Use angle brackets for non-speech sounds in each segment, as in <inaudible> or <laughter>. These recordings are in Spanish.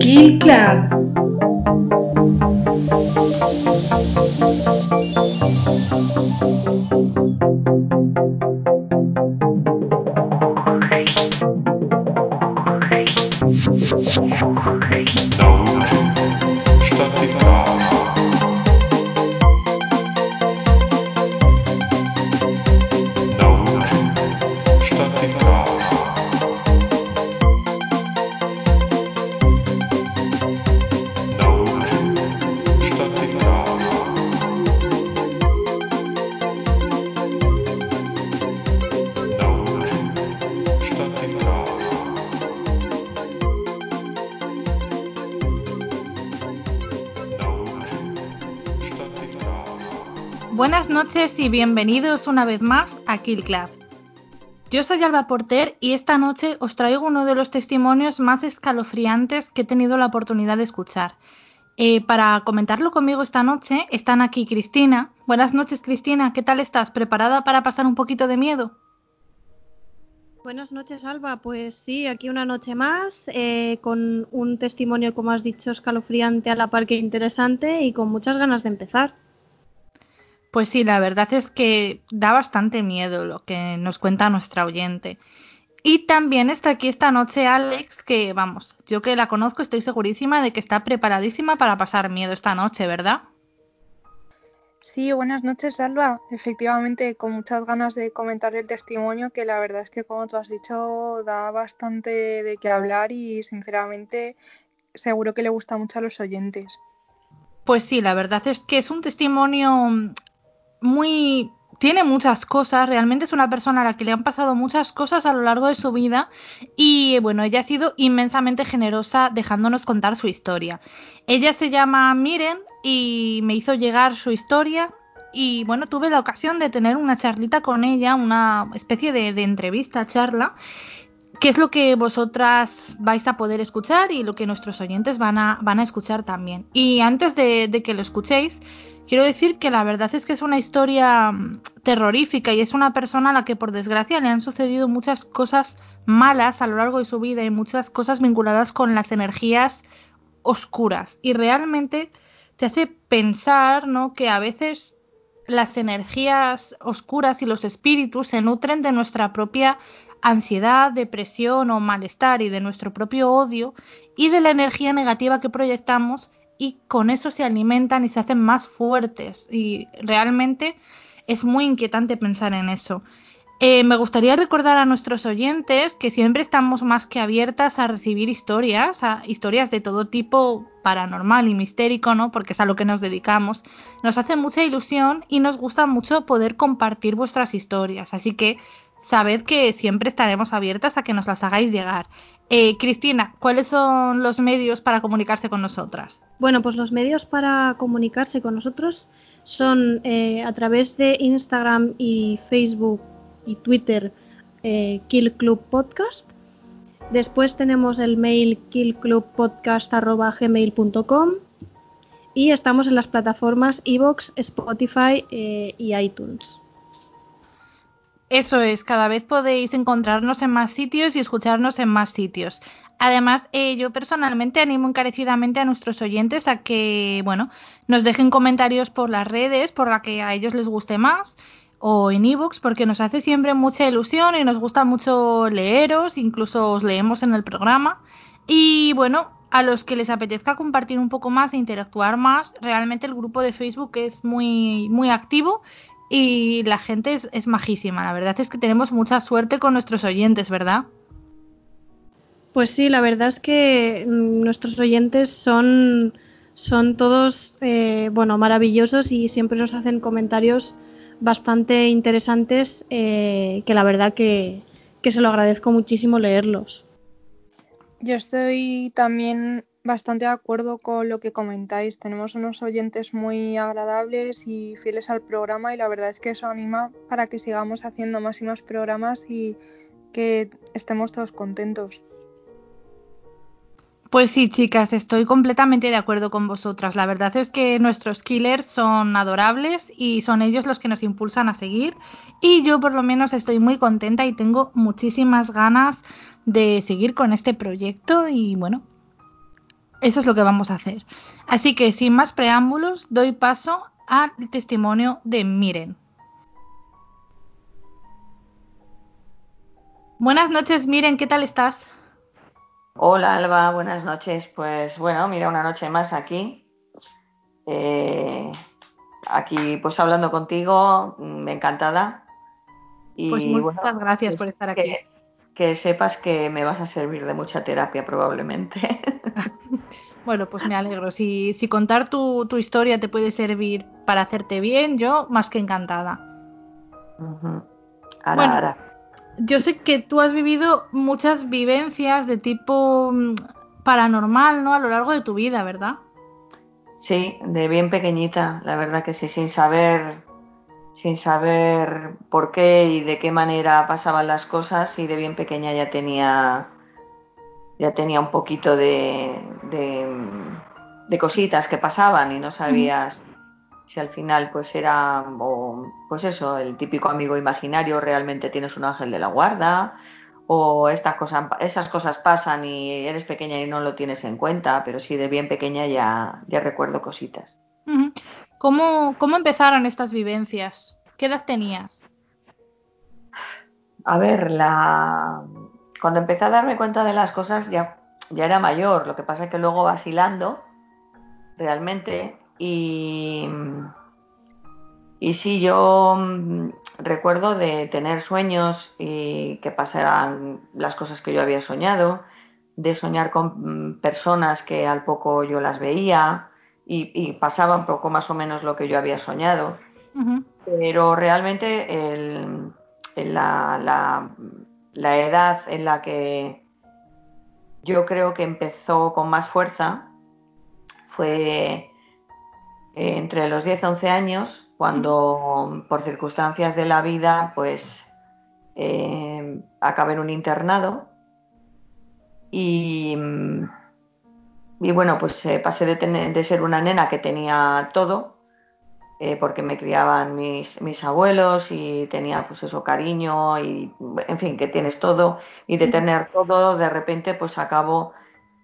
Kill Club. Noches y bienvenidos una vez más a Kill Club. Yo soy Alba Porter y esta noche os traigo uno de los testimonios más escalofriantes que he tenido la oportunidad de escuchar. Eh, para comentarlo conmigo esta noche están aquí Cristina. Buenas noches Cristina, ¿qué tal estás? ¿Preparada para pasar un poquito de miedo? Buenas noches, Alba. Pues sí, aquí una noche más, eh, con un testimonio, como has dicho, escalofriante a la par que interesante y con muchas ganas de empezar. Pues sí, la verdad es que da bastante miedo lo que nos cuenta nuestra oyente. Y también está aquí esta noche Alex, que vamos, yo que la conozco estoy segurísima de que está preparadísima para pasar miedo esta noche, ¿verdad? Sí, buenas noches, Alba. Efectivamente, con muchas ganas de comentar el testimonio, que la verdad es que, como tú has dicho, da bastante de qué hablar y, sinceramente, seguro que le gusta mucho a los oyentes. Pues sí, la verdad es que es un testimonio muy tiene muchas cosas, realmente es una persona a la que le han pasado muchas cosas a lo largo de su vida y bueno, ella ha sido inmensamente generosa dejándonos contar su historia. Ella se llama Miren y me hizo llegar su historia y bueno, tuve la ocasión de tener una charlita con ella, una especie de, entrevista, charla, que es lo que vosotras vais a poder escuchar y lo que nuestros oyentes van a, van a escuchar también. Y antes de, de que lo escuchéis, Quiero decir que la verdad es que es una historia mm, terrorífica y es una persona a la que por desgracia le han sucedido muchas cosas malas a lo largo de su vida y muchas cosas vinculadas con las energías oscuras. Y realmente te hace pensar, ¿no? Que a veces las energías oscuras y los espíritus se nutren de nuestra propia ansiedad, depresión o malestar y de nuestro propio odio y de la energía negativa que proyectamos y con eso se alimentan y se hacen más fuertes y realmente es muy inquietante pensar en eso. Eh, me gustaría recordar a nuestros oyentes que siempre estamos más que abiertas a recibir historias, a historias de todo tipo paranormal y mistérico, ¿no? Porque es a lo que nos dedicamos. Nos hace mucha ilusión y nos gusta mucho poder compartir vuestras historias. Así que sabed que siempre estaremos abiertas a que nos las hagáis llegar. Eh, Cristina, ¿cuáles son los medios para comunicarse con nosotras? Bueno, pues los medios para comunicarse con nosotros son eh, a través de Instagram y Facebook y Twitter eh, Kill Club Podcast. Después tenemos el mail killclubpodcast.gmail.com y estamos en las plataformas Evox, Spotify y iTunes. Eso es, cada vez podéis encontrarnos en más sitios y escucharnos en más sitios. Además, eh, yo personalmente animo encarecidamente a nuestros oyentes a que, bueno, nos dejen comentarios por las redes, por la que a ellos les guste más, o en ebooks, porque nos hace siempre mucha ilusión y nos gusta mucho leeros, incluso os leemos en el programa. Y bueno, a los que les apetezca compartir un poco más e interactuar más, realmente el grupo de Facebook es muy, muy activo y la gente es, majísima. La verdad es que tenemos mucha suerte con nuestros oyentes, ¿verdad? Pues sí, la verdad es que mm, nuestros oyentes son, son todos eh, bueno, maravillosos y siempre nos hacen comentarios bastante interesantes eh, que la verdad que, que se lo agradezco muchísimo leerlos. Yo estoy también bastante de acuerdo con lo que comentáis. Tenemos unos oyentes muy agradables y fieles al programa y la verdad es que eso anima para que sigamos haciendo más y más programas y que estemos todos contentos. Pues sí, chicas, estoy completamente de acuerdo con vosotras. La verdad es que nuestros killers son adorables y son ellos los que nos impulsan a seguir. Y yo por lo menos estoy muy contenta y tengo muchísimas ganas de seguir con este proyecto y bueno, Eso es lo que vamos a hacer. Así que sin más preámbulos, doy paso al testimonio de Miren. Buenas noches, Miren, ¿qué tal estás? Hola Alba, buenas noches. Pues bueno, mira, una noche más aquí. Eh, aquí pues hablando contigo, me mm, encantada. Y, pues muchas gracias por estar aquí. Que, sepas que me vas a servir de mucha terapia probablemente. <laughs> bueno, pues me alegro. Si, si contar tu, historia te puede servir para hacerte bien, yo más que encantada. bueno, yo sé que tú has vivido muchas vivencias de tipo mm, paranormal, ¿no? A lo largo de tu vida, ¿verdad? Sí, de bien pequeñita, la verdad que sí, sin saber, sin saber por qué y de qué manera pasaban las cosas, y de bien pequeña ya tenía, ya tenía un poquito de, de, cositas que pasaban y no sabías si al final pues era, pues eso, el típico amigo imaginario, realmente tienes un ángel de la guarda, o estas cosas, esas cosas pasan y eres pequeña y no lo tienes en cuenta, pero sí de bien pequeña ya, ya recuerdo cositas. ¿Cómo, ¿Cómo empezaron estas vivencias? ¿Qué edad tenías? A ver, la... cuando empecé a darme cuenta de las cosas ya, ya era mayor, lo que pasa es que luego vacilando realmente y, y sí, yo recuerdo de tener sueños y que pasaran las cosas que yo había soñado, de soñar con mm, personas que al poco yo las veía y, pasaban poco más o menos lo que yo había soñado. Pero realmente la, la edad en la que yo creo que empezó con más fuerza fue eh, entre los 10 y 11 años, cuando por circunstancias de la vida, pues eh, acabé en un internado y, y bueno, pues eh, pasé de, de, ser una nena que tenía todo, porque me criaban mis, mis, abuelos y tenía pues eso cariño y en fin, que tienes todo y de tener todo, de repente pues acabo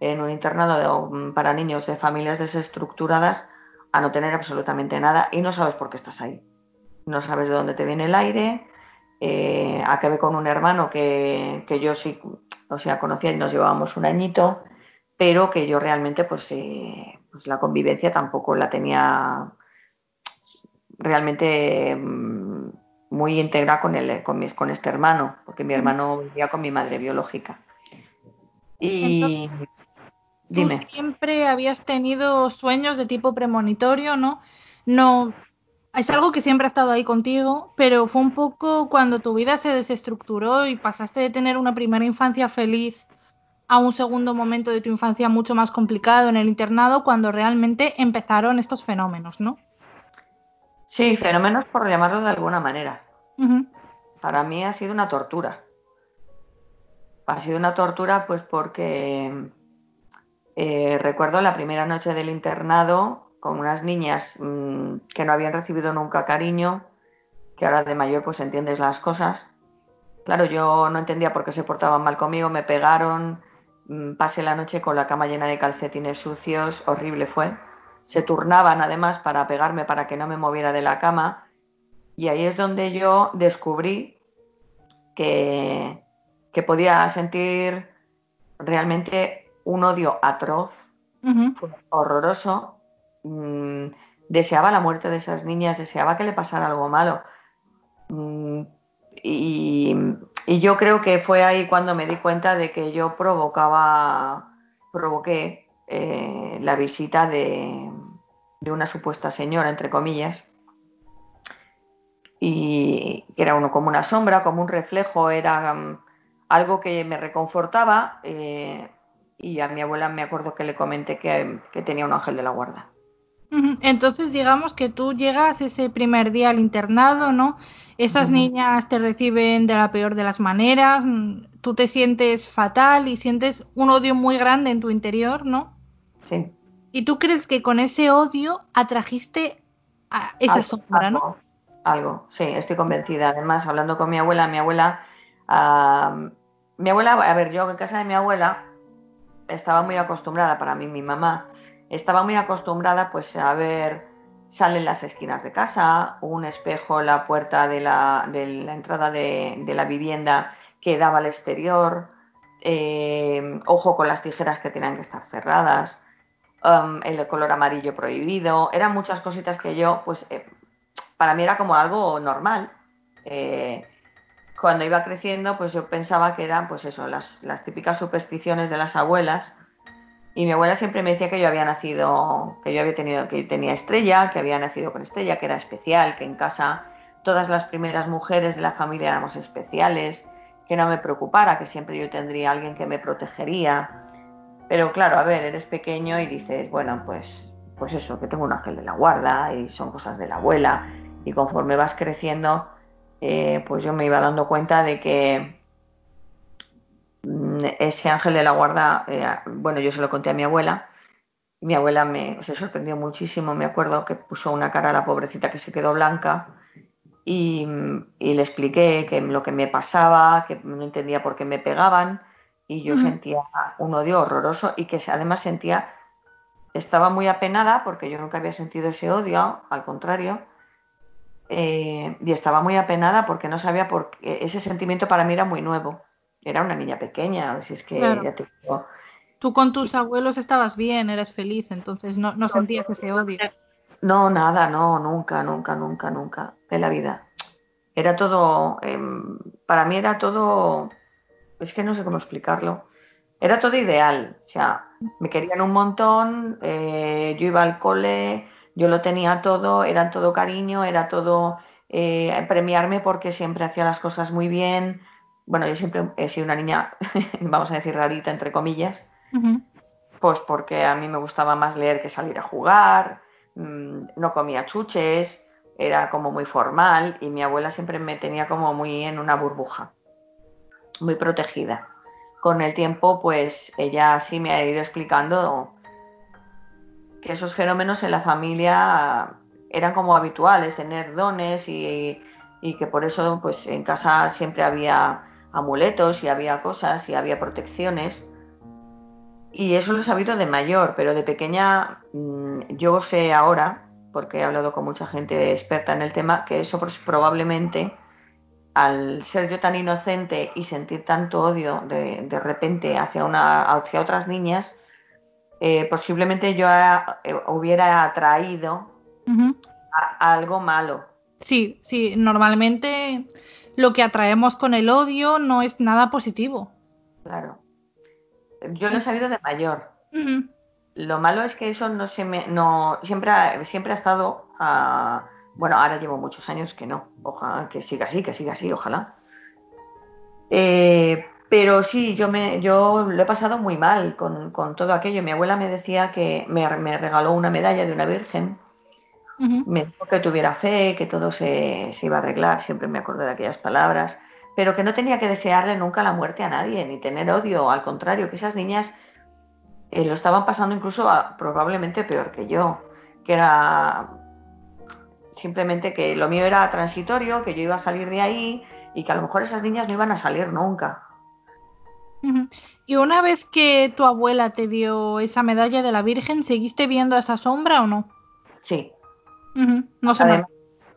en un internado para niños de familias desestructuradas a no tener absolutamente nada y no sabes por qué estás ahí. No sabes de dónde te viene el aire. Eh, acabé con un hermano que, yo sí, o sea, conocía y nos llevábamos un añito, pero que yo realmente, pues, eh, pues la convivencia tampoco la tenía realmente mm, muy íntegra con, el, con, con este hermano, porque mi hermano vivía con mi madre biológica. Y, Dime. Tú siempre habías tenido sueños de tipo premonitorio, ¿no? No, es algo que siempre ha estado ahí contigo, pero fue un poco cuando tu vida se desestructuró y pasaste de tener una primera infancia feliz a un segundo momento de tu infancia mucho más complicado en el internado, cuando realmente empezaron estos fenómenos, ¿no? Sí, fenómenos por llamarlo de alguna manera. Para mí ha sido una tortura. Ha sido una tortura pues porque eh, recuerdo la primera noche del internado con unas niñas mm, que no habían recibido nunca cariño, que ahora de mayor pues entiendes las cosas. Claro, yo no entendía por qué se portaban mal conmigo, me pegaron, mm, pasé la noche con la cama llena de calcetines sucios, horrible fue. Se turnaban además para pegarme para que no me moviera de la cama y ahí es donde yo descubrí que, que podía sentir realmente un odio atroz, horroroso. Mm, deseaba la muerte de esas niñas, deseaba que le pasara algo malo. Mm, y, yo creo que fue ahí cuando me di cuenta de que yo provocaba, provoqué eh, la visita de, una supuesta señora, entre comillas, y que era uno como una sombra, como un reflejo, era mm, algo que me reconfortaba. Eh, y a mi abuela me acuerdo que le comenté que, tenía un ángel de la guarda. Entonces, digamos que tú llegas ese primer día al internado, ¿no? Esas niñas te reciben de la peor de las maneras, mm, tú te sientes fatal y sientes un odio muy grande en tu interior, ¿no? Sí. ¿Y tú crees que con ese odio atrajiste a esa sombra, no? Algo, sí, estoy convencida. Además, hablando con mi abuela, mi abuela, mi abuela, a ver, yo en casa de mi abuela estaba muy acostumbrada, para mí mi mamá, estaba muy acostumbrada pues a ver, salen las esquinas de casa, un espejo en la puerta de la, de la entrada de, la vivienda que daba al exterior, eh, ojo con las tijeras que tenían que estar cerradas, um, el color amarillo prohibido, eran muchas cositas que yo, pues eh, para mí era como algo normal. Eh, cuando iba creciendo, pues yo pensaba que eran, pues eso, las, las, típicas supersticiones de las abuelas. Y mi abuela siempre me decía que yo había nacido, que yo había tenido, que yo tenía estrella, que había nacido con estrella, que era especial, que en casa todas las primeras mujeres de la familia éramos especiales, que no me preocupara, que siempre yo tendría alguien que me protegería. Pero claro, a ver, eres pequeño y dices, bueno, pues, pues eso, que tengo un ángel de la guarda y son cosas de la abuela. Y conforme vas creciendo, eh, pues yo me iba dando cuenta de que mm, ese ángel de la guarda, eh, bueno, yo se lo conté a mi abuela, mi abuela me, se sorprendió muchísimo, me acuerdo que puso una cara a la pobrecita que se quedó blanca y, le expliqué que lo que me pasaba, que no entendía por qué me pegaban y yo sentía un odio horroroso y que además sentía, estaba muy apenada porque yo nunca había sentido ese odio, al contrario, eh, y estaba muy apenada porque no sabía por qué. Ese sentimiento para mí era muy nuevo. Era una niña pequeña, si es que ya te digo. Tú con tus abuelos estabas bien, eras feliz, entonces no, no sentías ese odio. No, nada, no, nunca, nunca, nunca, nunca en la vida. Era todo, em, para mí era todo, es que no sé cómo explicarlo. Era todo ideal, o sea, me querían un montón, eh, yo iba al cole, yo lo tenía todo, era todo cariño, era todo eh, premiarme porque siempre hacía las cosas muy bien. Bueno, yo siempre he sido una niña, <laughs> vamos a decir, rarita, entre comillas, pues porque a mí me gustaba más leer que salir a jugar, mm, no comía chuches, era como muy formal y mi abuela siempre me tenía como muy en una burbuja, muy protegida. Con el tiempo, pues ella sí me ha ido explicando que esos fenómenos en la familia eran como habituales, tener dones y, que por eso pues en casa siempre había amuletos y había cosas y había protecciones. Y eso lo he sabido de mayor, pero de pequeña mm, yo sé ahora, porque he hablado con mucha gente experta en el tema, que eso pues, probablemente al ser yo tan inocente y sentir tanto odio de, de repente hacia, una, hacia otras niñas, eh, posiblemente yo eh, hubiera atraído a, algo malo. Sí, sí, normalmente lo que atraemos con el odio no es nada positivo. Claro. Yo lo he sabido de mayor. Lo malo es que eso no se me, no, siempre, ha, siempre ha estado, bueno, ahora llevo muchos años que no, ojalá que siga así, que siga así, ojalá. Eh, pero sí, yo, me, yo lo he pasado muy mal con, todo aquello. Mi abuela me decía que me, regaló una medalla de una virgen. Me dijo que tuviera fe, que todo se, iba a arreglar, siempre me acuerdo de aquellas palabras, pero que no tenía que desearle nunca la muerte a nadie, ni tener odio, al contrario, que esas niñas eh, lo estaban pasando incluso probablemente peor que yo, que era simplemente que lo mío era transitorio, que yo iba a salir de ahí y que a lo mejor esas niñas no iban a salir nunca. Y una vez que tu abuela te dio esa medalla de la Virgen, ¿seguiste viendo esa sombra o no? Sí. No se marchó.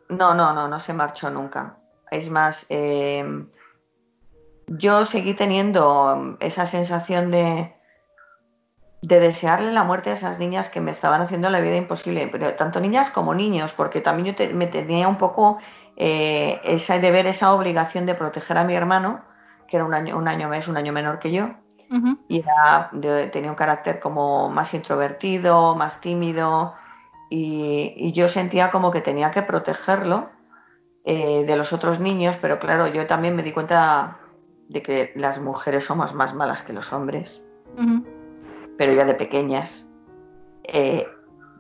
No, no, no, no se marchó nunca. Es más, em, yo seguí teniendo esa sensación de, de desearle la muerte a esas niñas que me estaban haciendo la vida imposible, pero tanto niñas como niños, porque también yo me tenía un poco eh, ese deber, esa obligación de proteger a mi hermano que era un año, un año un año menor que yo, y tenía un carácter como más introvertido, más tímido, y, yo sentía como que tenía que protegerlo eh, de los otros niños, pero claro, yo también me di cuenta de que las mujeres somos más malas que los hombres, pero ya de pequeñas. Eh,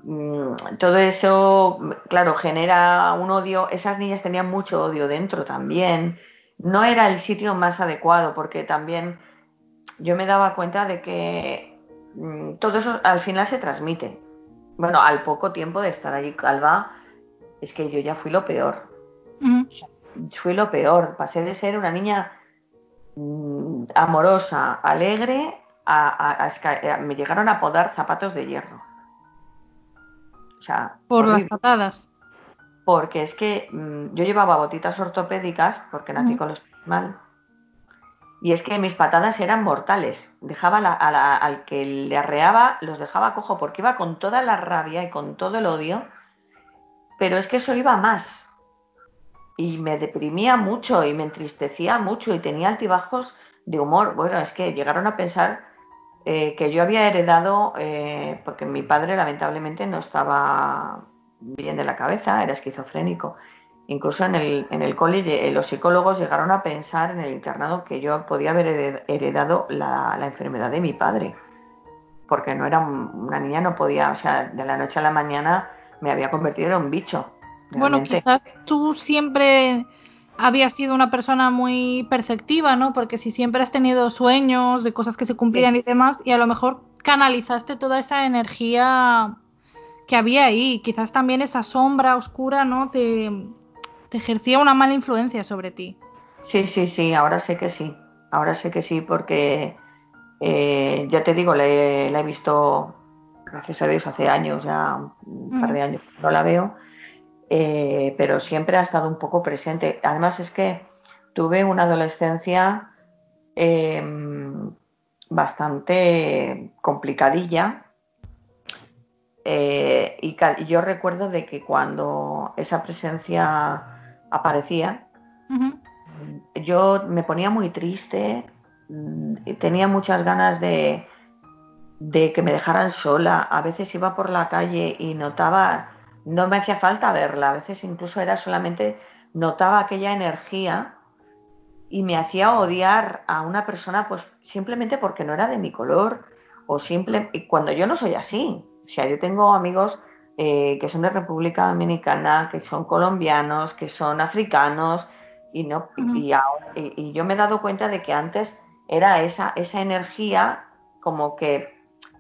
mm, todo eso, claro, genera un odio. Esas niñas tenían mucho odio dentro también no era el sitio más adecuado porque también yo me daba cuenta de que mm, todo eso al final se transmite. Bueno, al poco tiempo de estar allí calva, es que yo ya fui lo peor. Fui lo peor. Pasé de ser una niña mm, amorosa, alegre, me llegaron a podar zapatos de hierro. O sea, por las patadas. Porque es que mm, yo llevaba botitas ortopédicas porque nací con los mal. Y es que mis patadas eran mortales. Dejaba al que le arreaba, los dejaba cojo porque iba con toda la rabia y con todo el odio. Pero es que eso iba más. Y me deprimía mucho y me entristecía mucho y tenía altibajos de humor. Bueno, es que llegaron a pensar eh, que yo había heredado, eh, porque mi padre lamentablemente no estaba bien de la cabeza, era esquizofrénico. Incluso en el, en el cole los psicólogos llegaron a pensar en el internado que yo podía haber heredado la, enfermedad de mi padre, porque no era una niña, no podía, o sea, de la noche a la mañana me había convertido en un bicho. Bueno, quizás tú siempre habías sido una persona muy perceptiva, ¿no? Porque si siempre has tenido sueños de cosas que se cumplían y demás, y a lo mejor canalizaste toda esa energía que había ahí, quizás también esa sombra oscura, ¿no? Te, ejercía una mala influencia sobre ti. Sí, sí, sí, ahora sé que sí, ahora sé que sí, porque eh, ya te digo, la he visto, gracias a Dios, hace años, ya un par de años no la veo, eh, pero siempre ha estado un poco presente. Además es que tuve una adolescencia em, bastante complicadilla eh, y, yo recuerdo de que cuando esa presencia aparecía, yo me ponía muy triste, mm, tenía muchas ganas de, de que me dejaran sola. A veces iba por la calle y notaba no me hacía falta verla, a veces incluso era solamente notaba aquella energía y me hacía odiar a una persona pues simplemente porque no era de mi color o simple y cuando yo no soy así, o sea, yo tengo amigos eh, que son de República Dominicana, que son colombianos, que son africanos y no y, y, yo me he dado cuenta de que antes era esa esa energía como que,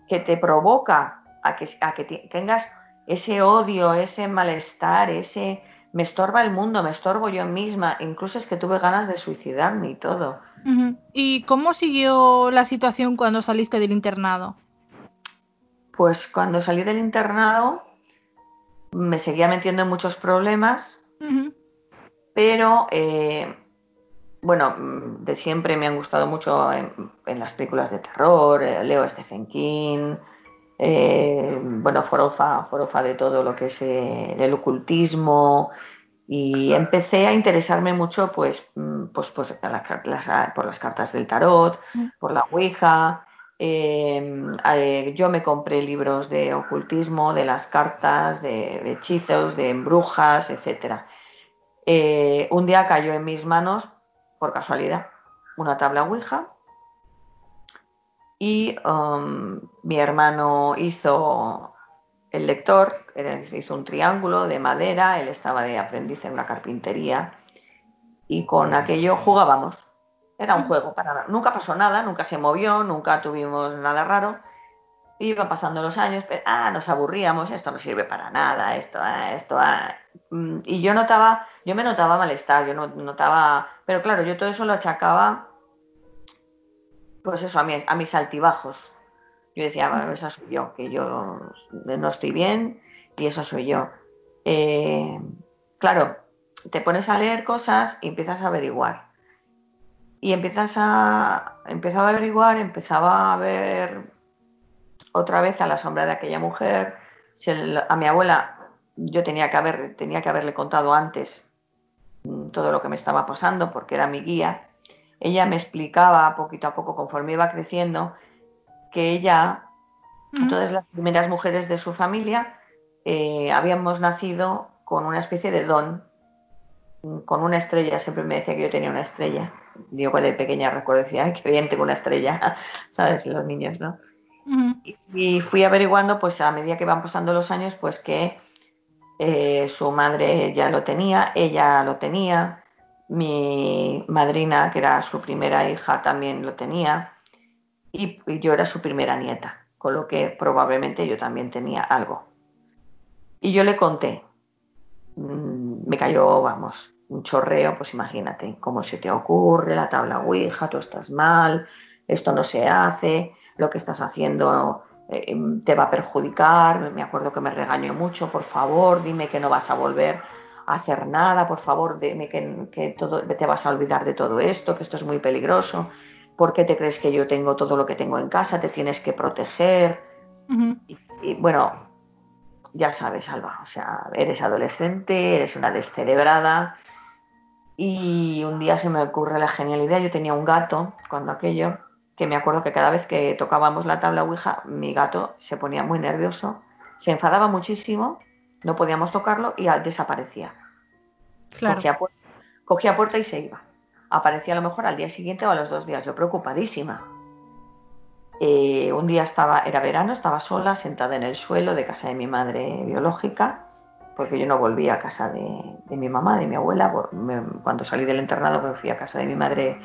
que te provoca a que, a que tengas ese odio, ese malestar, ese me estorba el mundo, me estorbo yo misma, incluso es que tuve ganas de suicidarme y todo. ¿Y cómo siguió la situación cuando saliste del internado? Pues cuando salí del internado me seguía metiendo en muchos problemas, pero eh, bueno, de siempre me han gustado mucho en, las películas de terror, eh, leo Stephen King, eh, bueno, forofa, forofa de todo lo que es eh, el ocultismo y empecé a interesarme mucho pues, mm, pues, pues por las cartas del tarot, mm. por la Ouija. Em, eh, yo me compré libros de ocultismo, de las cartas, de, hechizos, de brujas, etc. un día cayó en mis manos, por casualidad, una tabla Ouija y um, mi hermano hizo el lector, hizo un triángulo de madera, él estaba de aprendiz en una carpintería y con aquello jugábamos. Era un juego, para, nunca pasó nada, nunca se movió, nunca tuvimos nada raro. Iban pasando los años, pero, ah, nos aburríamos, esto no sirve para nada, esto, ah, esto, ah. Mm, y yo notaba, yo me notaba malestar, yo no, notaba, pero claro, yo todo eso lo achacaba pues eso, a, a mis altibajos. Yo decía, bueno, esa soy yo, que yo no estoy bien y eso soy yo. Eh, claro, te pones a leer cosas y empiezas a averiguar. Y empiezas a, empezaba a averiguar, empezaba a ver otra vez a la sombra de aquella mujer. A mi abuela yo tenía que, haber, tenía que haberle contado antes mm, todo lo que me estaba pasando porque era mi guía ella me explicaba poquito a poco conforme iba creciendo que ella, todas las primeras mujeres de su familia, eh, habíamos nacido con una especie de don, con una estrella. Siempre me decía que yo tenía una estrella. Digo que de pequeña recuerdo, decía, ay, qué bien, tengo una estrella, <laughs> ¿sabes? Los niños, ¿no? y, fui averiguando, pues a medida que van pasando los años, pues que eh, su madre ya lo tenía, ella lo tenía, mi madrina, que era su primera hija, también lo tenía. Y, yo era su primera nieta, con lo que probablemente yo también tenía algo. Y yo le conté. Mm, me cayó, vamos, un chorreo, pues imagínate, cómo se te ocurre la tabla Ouija, tú estás mal, esto no se hace. lo que estás haciendo eh, te va a perjudicar. Me acuerdo que me regañó mucho, por favor, dime que no vas a volver hacer nada, por favor, dime que, todo, te vas a olvidar de todo esto, que esto es muy peligroso. ¿Por qué te crees que yo tengo todo lo que tengo en casa? Te tienes que proteger. y, bueno, ya sabes, Alba, o sea, eres adolescente, eres una descerebrada. Y un día se me ocurre la genial idea, yo tenía un gato cuando aquello, que me acuerdo que cada vez que tocábamos la tabla Ouija, mi gato se ponía muy nervioso, se enfadaba muchísimo, no podíamos tocarlo y desaparecía. Cogía, cogía puerta y se iba. Aparecía a lo mejor al día siguiente o a los dos días, yo preocupadísima. Eh, un día estaba, era verano, estaba sola, sentada en el suelo de casa de mi madre biológica, porque yo no volví a casa de, mi mamá, de mi abuela. cuando salí del internado me fui a casa de mi madre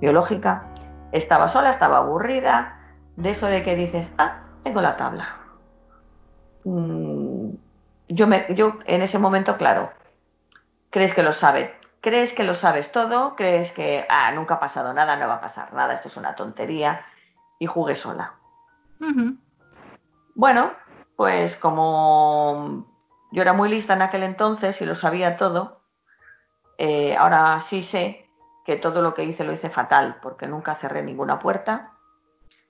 biológica. Estaba sola, estaba aburrida, de eso de que dices, ah, tengo la tabla. Mm, yo, me, yo en ese momento, claro, crees que lo sabe, crees que lo sabes todo, crees que, ah, nunca ha pasado nada, no va a pasar nada, esto es una tontería y jugué sola. Bueno, pues como yo era muy lista en aquel entonces y lo sabía todo, eh, ahora sí sé que todo lo que hice lo hice fatal porque nunca cerré ninguna puerta.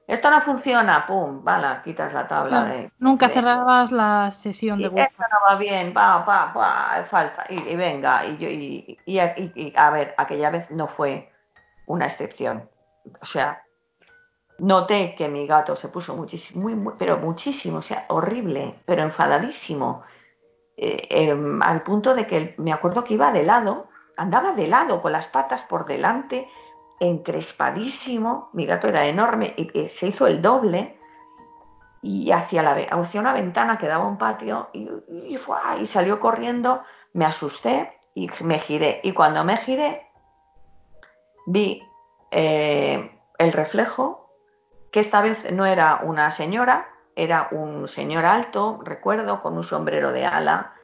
Esto no funciona, pum, vale, quitas la tabla de. Nunca cerrabas la sesión de Esto no va bien, va, va, va, falta, y, venga, y, yo, y, y, a ver, aquella vez no fue una excepción. O sea, Noté que mi gato se puso muchísimo, muy, pero muchísimo, o sea, horrible, pero enfadadísimo, eh, em, al punto de que me acuerdo que iba de lado, andaba de lado, con las patas por delante, encrespadísimo, mi gato era enorme y, se hizo el doble y hacia, la, hacia una ventana que daba un patio y, y, salió corriendo, me asusté y me giré. Y cuando me giré, vi eh, el reflejo que esta vez no era una señora, era un señor alto, recuerdo, con un sombrero de ala,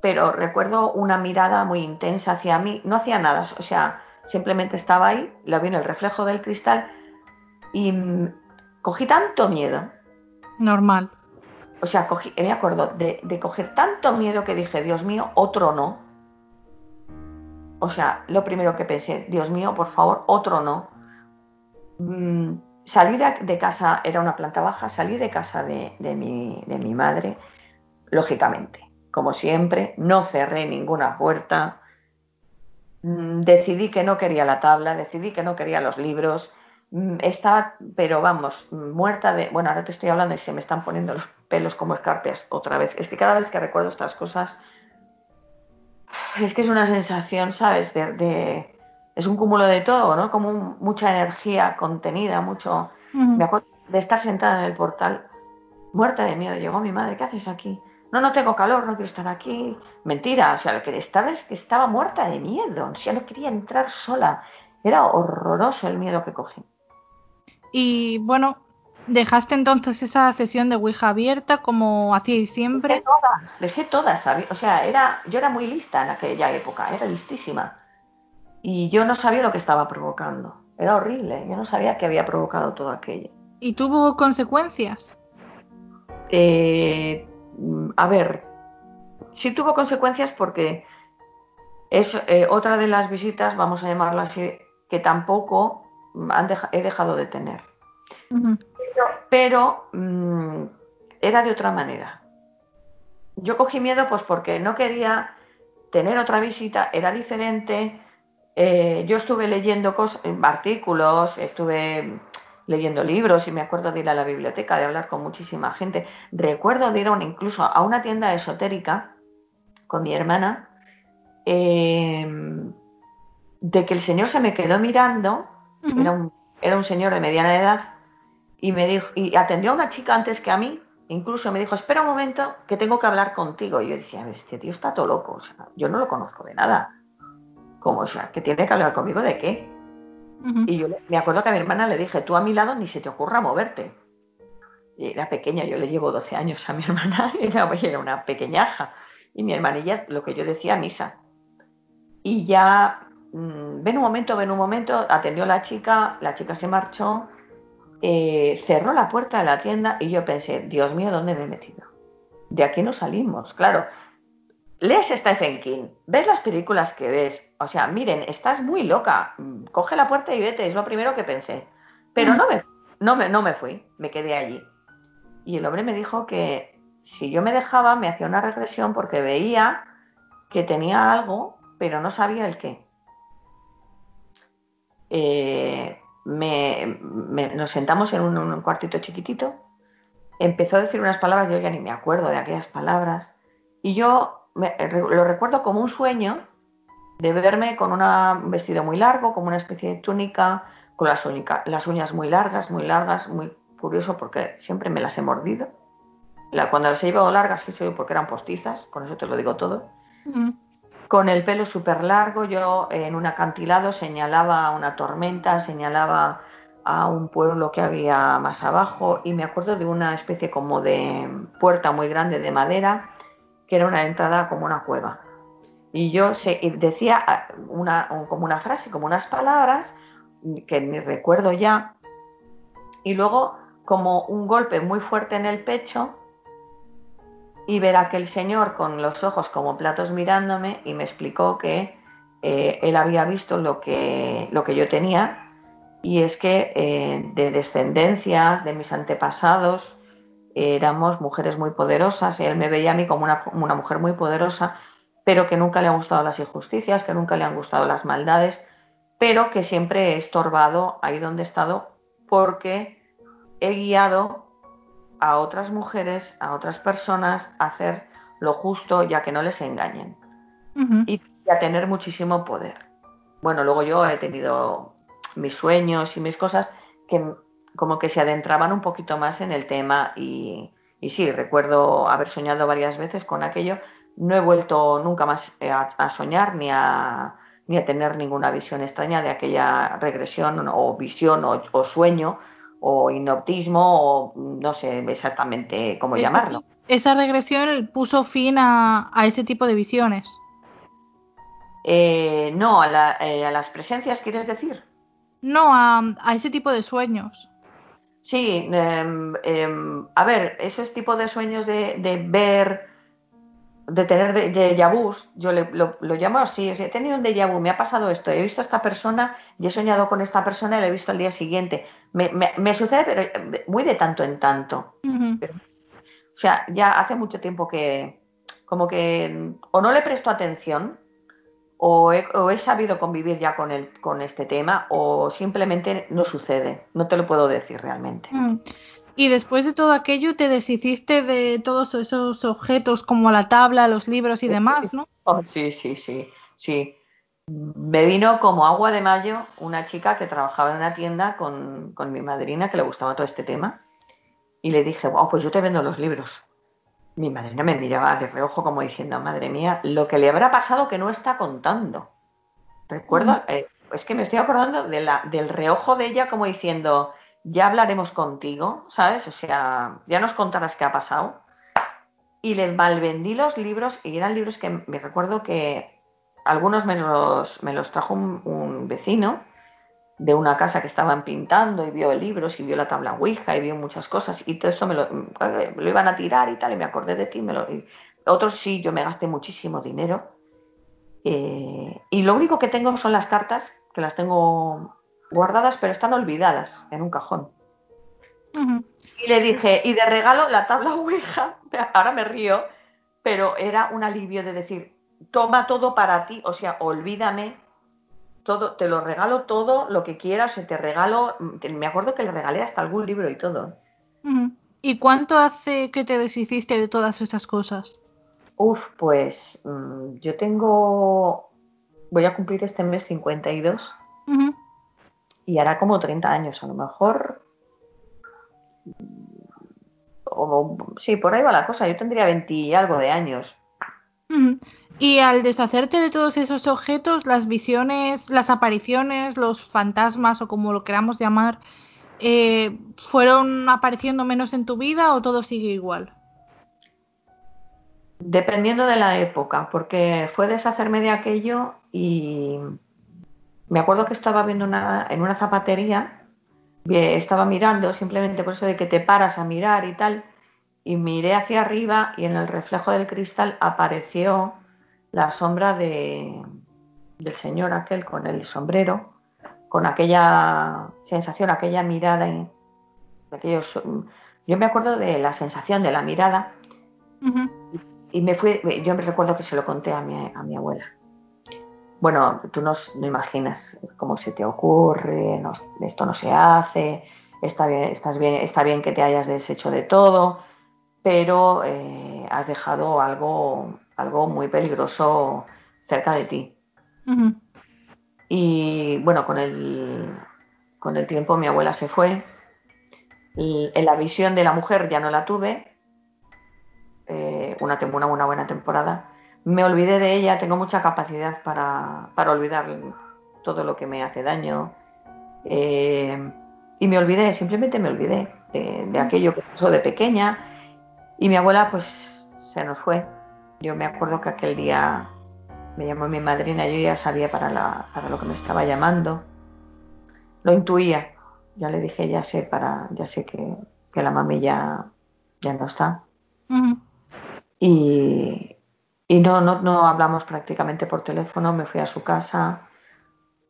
pero recuerdo una mirada muy intensa hacia mí, no hacía nada, o sea, simplemente estaba ahí, lo vi en el reflejo del cristal y cogí tanto miedo. Normal. O sea, cogí, me acuerdo de, de coger tanto miedo que dije, Dios mío, otro no. O sea, lo primero que pensé, Dios mío, por favor, otro no. Mm, salí de, casa, era una planta baja, salí de casa de, mi, de mi madre, lógicamente, como siempre, no cerré ninguna puerta, decidí que no quería la tabla, decidí que no quería los libros, mm, estaba, pero vamos, muerta de, bueno, ahora te estoy hablando y se me están poniendo los pelos como escarpias otra vez, es que cada vez que recuerdo estas cosas, es que es una sensación, ¿sabes? de es un cúmulo de todo, ¿no? Como mucha energía contenida, mucho... Me acuerdo de estar sentada en el portal, muerta de miedo. Llegó mi madre, ¿qué haces aquí? No, no tengo calor, no quiero estar aquí. Mentira, o sea, lo que estaba es que estaba muerta de miedo, o sea, no quería entrar sola. Era horroroso el miedo que cogí. Y bueno, ¿dejaste entonces esa sesión de Ouija abierta como hacíais siempre? Dejé todas, dejé todas, o sea, era, yo era muy lista en aquella época, era listísima. Y yo no sabía lo que estaba provocando. Era horrible. Yo no sabía que había provocado todo aquello. ¿Y tuvo consecuencias? Eh, a ver, sí tuvo consecuencias porque es eh, otra de las visitas, vamos a llamarlo así, que tampoco he dejado de tener. Pero, mm, era de otra manera. Yo cogí miedo pues porque no quería tener otra visita, era diferente, eh, yo estuve leyendo artículos, estuve leyendo libros y me acuerdo de ir a la biblioteca, de hablar con muchísima gente. Recuerdo de ir incluso a una tienda esotérica con mi hermana, em, de que el señor se me quedó mirando, era, un, era, un, señor de mediana edad, y me dijo, y atendió a una chica antes que a mí, incluso me dijo, espera un momento, que tengo que hablar contigo. Y yo decía, este tío está todo loco, o sea, yo no lo conozco de nada como, o sea, que tiene que hablar conmigo de qué. Y yo me acuerdo que a mi hermana le dije, tú a mi lado ni se te ocurra moverte. Y era pequeña, yo le llevo 12 años a mi <laughs> hermana, era, era una pequeñaja. Y mi hermanilla, lo que yo decía, misa. Y ya, mm, ven un momento, ven un momento, atendió la chica, la chica se marchó eh, cerró la puerta de la tienda y yo pensé, Dios mío, ¿dónde me he metido? De aquí no salimos, claro. Lees Stephen King, ves las películas que ves, o sea, miren, estás muy loca, coge la puerta y vete, es lo primero que pensé. Pero mm. no, me, no, me, no me fui, me quedé allí. Y el hombre me dijo que si yo me dejaba me hacía una regresión porque veía que tenía algo, pero no sabía el qué. Eh, nos sentamos en un, cuartito chiquitito, empezó a decir unas palabras, yo ya ni me acuerdo de aquellas palabras, y yo lo recuerdo como un sueño de verme con un vestido muy largo, como una especie de túnica, con las, las uñas muy largas, muy largas, muy curioso porque siempre me las he mordido. Cuando las he llevado largas, que sé porque eran postizas, con eso te lo digo todo. Mm con el pelo súper largo, yo en un acantilado señalaba una tormenta, señalaba a un pueblo que había más abajo y me acuerdo de una especie como de puerta muy grande de madera que era una entrada como una cueva. Y yo decía ah, una, como una frase, como unas palabras que me recuerdo ya y luego como un golpe muy fuerte en el pecho y ver a aquel señor con los ojos como platos mirándome y me explicó que eh, él había visto lo que, lo que yo tenía y es que eh, de descendencia de mis antepasados éramos mujeres muy poderosas y él me veía a mí como una, una mujer muy poderosa pero que nunca le han gustado las injusticias, que nunca le han gustado las maldades, pero que siempre he estorbado ahí donde he estado porque he guiado a otras mujeres, a otras personas a hacer lo justo ya que no les engañen y a tener muchísimo poder. Bueno, luego yo he tenido mis sueños y mis cosas que como que se adentraban un poquito más en el tema y, sí, recuerdo haber soñado varias veces con aquello. No he vuelto nunca más a, soñar ni a, ni a tener ninguna visión extraña de aquella regresión o visión o sueño o inoptismo o no sé exactamente cómo eh, llamarlo. Esa regresión puso fin a, ese tipo de visiones. Eh, no, eh, a, las presencias, ¿quieres decir? No, a, ese tipo de sueños. Sí, em, a ver, esos tipos de sueños de ver de tener de, de yo lo, llamo así, he tenido un déjà vu, me ha pasado esto, he visto a esta persona y he soñado con esta persona y la he visto al día siguiente. Me, sucede, pero eh, muy de tanto en tanto. o sea, ya hace mucho tiempo que, como que, o no le presto atención, o he, sabido convivir ya con, el, con este tema, o simplemente no sucede. No te lo puedo decir realmente. Mm. Y después de todo aquello te deshiciste de todos esos objetos como la tabla, los libros y demás, ¿no? Oh, sí, sí, sí, sí. Me vino como agua de mayo una chica que trabajaba en una tienda con, mi madrina que le gustaba todo este tema y le dije, oh, pues yo te vendo los libros. Mi madrina me miraba de reojo como diciendo, madre mía, lo que le habrá pasado que no está contando. Recuerdo, eh, es que me estoy acordando de la, del reojo de ella como diciendo, ya hablaremos contigo, ¿sabes? O sea, ya nos contarás qué ha pasado. Y le malvendí los libros y eran libros que me recuerdo que algunos me los, me los trajo un, vecino de una casa que estaban pintando y vio libros y vio la tabla Ouija y vio muchas cosas y todo esto me lo, lo iban a tirar y tal y me acordé de ti. Me lo, otros sí, yo me gasté muchísimo dinero. Eh, y lo único que tengo son las cartas, que las tengo guardadas, pero están olvidadas en un cajón. Y le dije, y de regalo la tabla Ouija, <laughs> ahora me río, pero era un alivio de decir, toma todo para ti, o sea, olvídame, todo, te lo regalo todo, lo que quieras, te regalo, me acuerdo que le regalé hasta algún libro y todo. ¿Y cuánto hace que te deshiciste de todas esas cosas? Uf, pues mm, yo tengo, voy a cumplir este mes 52 y hará como 30 años, a lo mejor. O, sí, por ahí va la cosa. Yo tendría 20 y algo de años. Y al deshacerte de todos esos objetos, las visiones, las apariciones, los fantasmas o como lo queramos llamar, eh, ¿fueron apareciendo menos en tu vida o todo sigue igual? Dependiendo de la época, porque fue deshacerme de aquello y me acuerdo que estaba viendo una, en una zapatería estaba mirando simplemente por eso de que te paras a mirar y tal, y miré hacia arriba y en el reflejo del cristal apareció la sombra de, del señor aquel con el sombrero, con aquella sensación, aquella mirada, aquellos, yo me acuerdo de la sensación de la mirada y me fui, yo me recuerdo que se lo conté a mi, a mi abuela. Bueno, tú no, imaginas cómo se te ocurre, esto no se hace, está bien, estás bien, está bien que te hayas deshecho de todo, pero eh, has dejado algo, algo muy peligroso cerca de ti. Y bueno, con el, con el tiempo mi abuela se fue. en la visión de la mujer ya no la tuve. Eh, una, una, una, buena temporada. Me olvidé de ella, tengo mucha capacidad para, para olvidar todo lo que me hace daño. Eh, y me olvidé, simplemente me olvidé de, de aquello que pasó de pequeña. Y mi abuela pues se nos fue. Yo me acuerdo que aquel día me llamó mi madrina, yo ya sabía para, lo que me estaba llamando. Lo intuía. Ya le dije, ya sé, para, ya sé que, la mami ya, ya no está. Y, no, no, no, hablamos prácticamente por teléfono, me fui a su casa,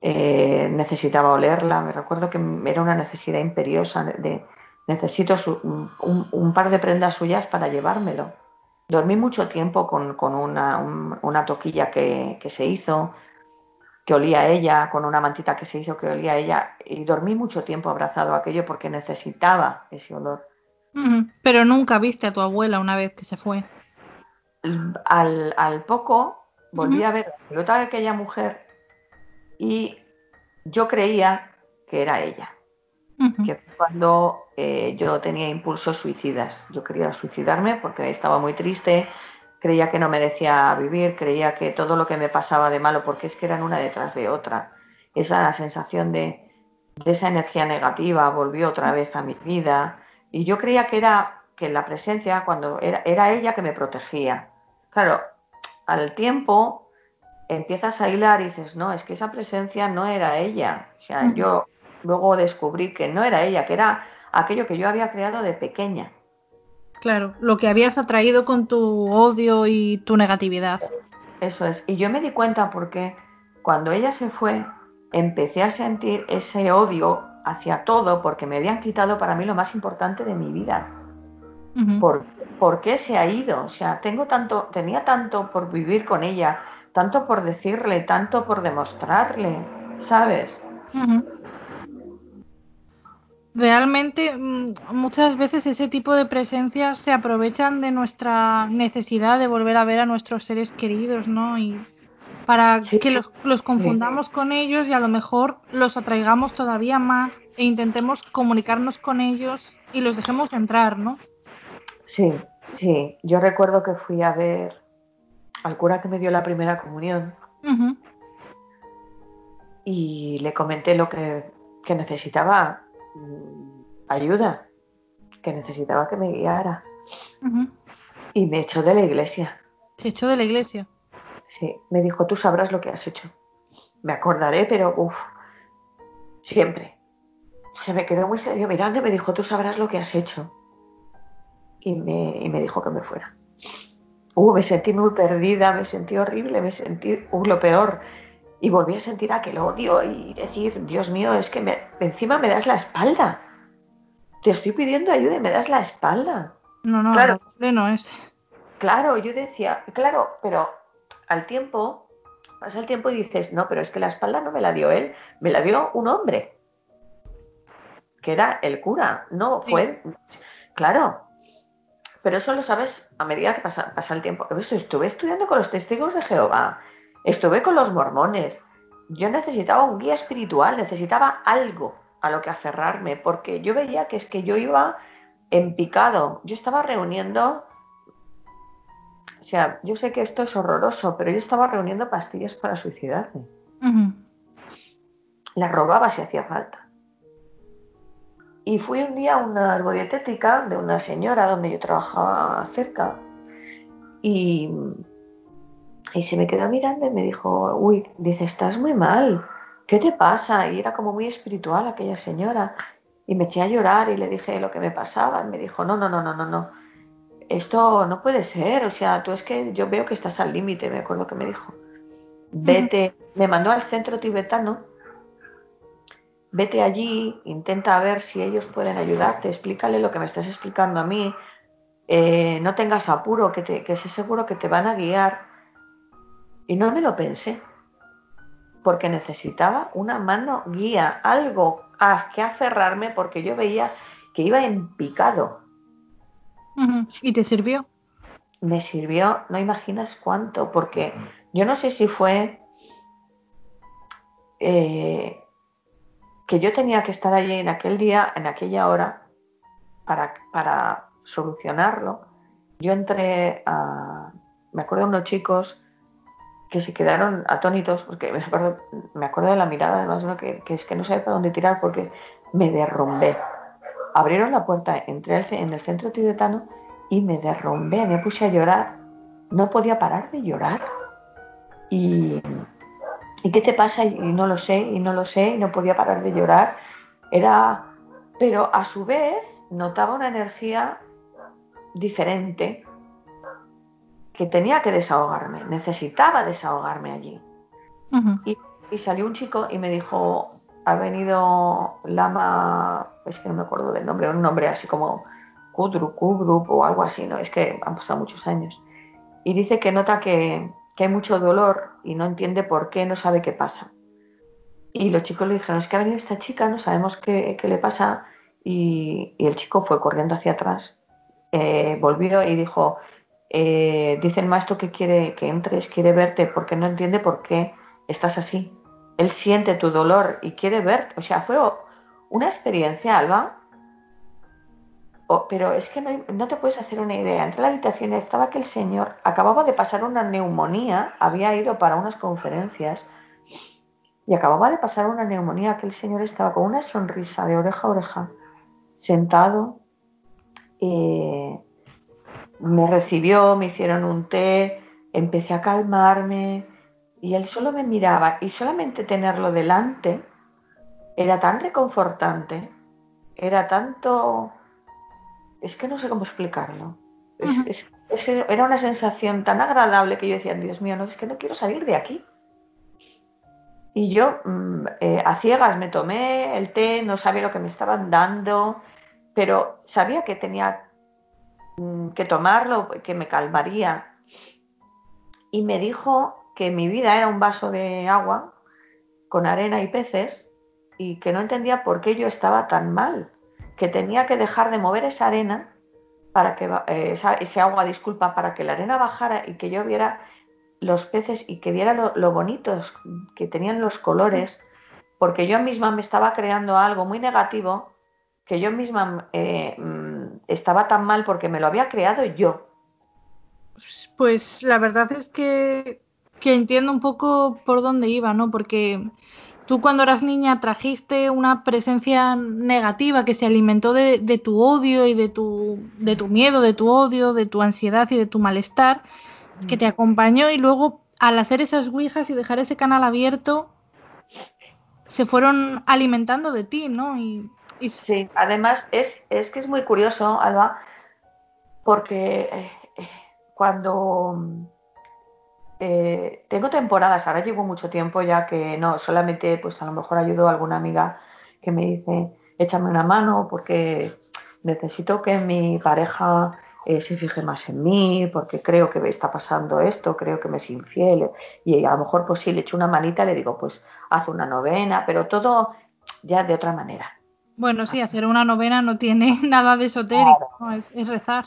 eh, necesitaba olerla, me recuerdo que era una necesidad imperiosa de necesito un, par de prendas suyas para llevármelo. Dormí mucho tiempo con, una, toquilla que, se hizo, que olía a ella, con una mantita que se hizo que olía a ella, y dormí mucho tiempo abrazado a aquello porque necesitaba ese olor. Pero nunca viste a tu abuela una vez que se fue. Al, poco volví a ver la pelota de aquella mujer y yo creía que era ella. Que fue cuando eh, yo tenía impulsos suicidas. Yo quería suicidarme porque estaba muy triste, creía que no merecía vivir, creía que todo lo que me pasaba de malo, porque es que eran una detrás de otra. Esa sensación de, esa energía negativa volvió otra vez a mi vida y yo creía que era que la presencia, cuando era, era ella que me protegía. Claro, al tiempo empiezas a hilar y dices, no, es que esa presencia no era ella. O sea, yo luego descubrí que no era ella, que era aquello que yo había creado de pequeña. Claro, lo que habías atraído con tu odio y tu negatividad. Eso es. Y yo me di cuenta porque cuando ella se fue, empecé a sentir ese odio hacia todo porque me habían quitado para mí lo más importante de mi vida. ¿Por, qué se ha ido? O sea, tengo tanto, tenía tanto por vivir con ella, tanto por decirle, tanto por demostrarle, ¿sabes? Realmente mm, muchas veces ese tipo de presencias se aprovechan de nuestra necesidad de volver a ver a nuestros seres queridos, ¿no? Y para que los, confundamos con ellos y a lo mejor los atraigamos todavía más e intentemos comunicarnos con ellos y los dejemos entrar, ¿no? Sí, sí. Yo recuerdo que fui a ver al cura que me dio la primera comunión y le comenté lo que, que necesitaba ayuda, que necesitaba que me guiara. Y me echó de la iglesia. ¿Se echó de la iglesia? Sí, me dijo, tú sabrás lo que has hecho. Me acordaré, pero uff, siempre. Se me quedó muy serio mirando y me dijo, tú sabrás lo que has hecho. Y me, me dijo que me fuera. Uh, me sentí muy perdida, me sentí horrible, me sentí uh, lo peor y volví a sentir aquel odio y decir, Dios mío, es que me, encima me das la espalda. Te estoy pidiendo ayuda y me das la espalda. No, no, claro, no es. Claro, yo decía, claro, pero al tiempo, pasa el tiempo y dices, no, pero es que la espalda no me la dio él, me la dio un hombre, que era el cura, no fue, claro, pero eso lo sabes a medida que pasa, pasa el tiempo. Estuve estudiando con los testigos de Jehová, Estuve con los mormones. Yo necesitaba un guía espiritual, necesitaba algo a lo que aferrarme, porque yo veía que es que yo iba en picado. Yo estaba reuniendo, o sea, yo sé que esto es horroroso, pero yo estaba reuniendo pastillas para suicidarme. Las robaba si hacía falta. Y fui un día a una arboretética de una señora donde yo trabajaba cerca y y se me quedó mirando y me dijo, uy, dice, estás muy mal, ¿qué te pasa? Y era como muy espiritual aquella señora. y me eché a llorar y le dije lo que me pasaba. Y me dijo, no, no, no, no, no, no. Esto no puede ser. O sea, tú es que yo veo que estás al límite, me acuerdo que me dijo. Vete, me mandó al centro tibetano. Vete allí, intenta ver si ellos pueden ayudarte, explícale lo que me estás explicando a mí. Eh, no tengas apuro, que, te, que sé seguro que te van a guiar. Y no me lo pensé, porque necesitaba una mano guía, algo a que aferrarme porque yo veía que iba en picado. ¿Y te sirvió? Me sirvió, no imaginas cuánto, porque yo no sé si fue eh, que yo tenía que estar allí en aquel día, en aquella hora, para, para solucionarlo. Yo entré a, me acuerdo de unos chicos que se quedaron atónitos, porque me acuerdo, me acuerdo de la mirada, además, ¿no? que, que, es que no sabía para dónde tirar porque me derrumbé. Abrieron la puerta, entré en el centro tibetano y me derrumbé, me puse a llorar. No podía parar de llorar. Y, ¿y qué te pasa? Y no lo sé, y no lo sé, y no podía parar de llorar. Era, pero a su vez notaba una energía diferente que tenía que desahogarme, necesitaba desahogarme allí. y, salió un chico y me dijo, ha venido Lama, es que no me acuerdo del nombre, un nombre así como Kudru, Kudrup o algo así, ¿no? Es que han pasado muchos años. Y dice que nota que, hay mucho dolor y no entiende por qué, no sabe qué pasa. Y los chicos le dijeron, es que ha venido esta chica, no sabemos qué, le pasa. Y, el chico fue corriendo hacia atrás, eh, volvió y dijo, eh, dice el maestro que quiere que entres, quiere verte porque no entiende por qué estás así. Él siente tu dolor y quiere verte. O sea, fue una experiencia, Alba. pero es que no, te puedes hacer una idea. Entré a la habitación estaba que el señor acababa de pasar una neumonía, había ido para unas conferencias y acababa de pasar una neumonía. Aquel señor estaba con una sonrisa de oreja a oreja, sentado. Eh, me recibió, me hicieron un té, empecé a calmarme y él solo me miraba y solamente tenerlo delante era tan reconfortante, era tanto... Es que no sé cómo explicarlo. era una sensación tan agradable que yo decía, Dios mío, no, es que no quiero salir de aquí. Y yo mm, eh, a ciegas me tomé el té, no sabía lo que me estaban dando, pero sabía que tenía que tomarlo, que me calmaría. Y me dijo que mi vida era un vaso de agua con arena y peces y que no entendía por qué yo estaba tan mal, que tenía que dejar de mover esa arena para que eh, ese agua, disculpa, para que la arena bajara y que yo viera los peces y que viera lo, bonitos que tenían los colores, porque yo misma me estaba creando algo muy negativo que yo misma eh, estaba tan mal porque me lo había creado yo. Pues la verdad es que, que entiendo un poco por dónde iba, ¿no? Porque tú cuando eras niña trajiste una presencia negativa que se alimentó de, tu odio y de tu, de tu miedo, de tu odio, de tu ansiedad y de tu malestar, que te acompañó y luego al hacer esas ouijas y dejar ese canal abierto, se fueron alimentando de ti, ¿no? Y Sí, además es, es, que es muy curioso, Alba, porque eh, eh, cuando eh, tengo temporadas, ahora llevo mucho tiempo ya que no, solamente pues a lo mejor ayudo a alguna amiga que me dice, échame una mano porque necesito que mi pareja se fije más en mí, porque creo que me está pasando esto, creo que me es infiel, y a lo mejor pues si le echo una manita le digo, pues haz una novena, pero todo ya de otra manera. Bueno, sí, hacer una novena no tiene <laughs> nada de esotérico, es, rezar.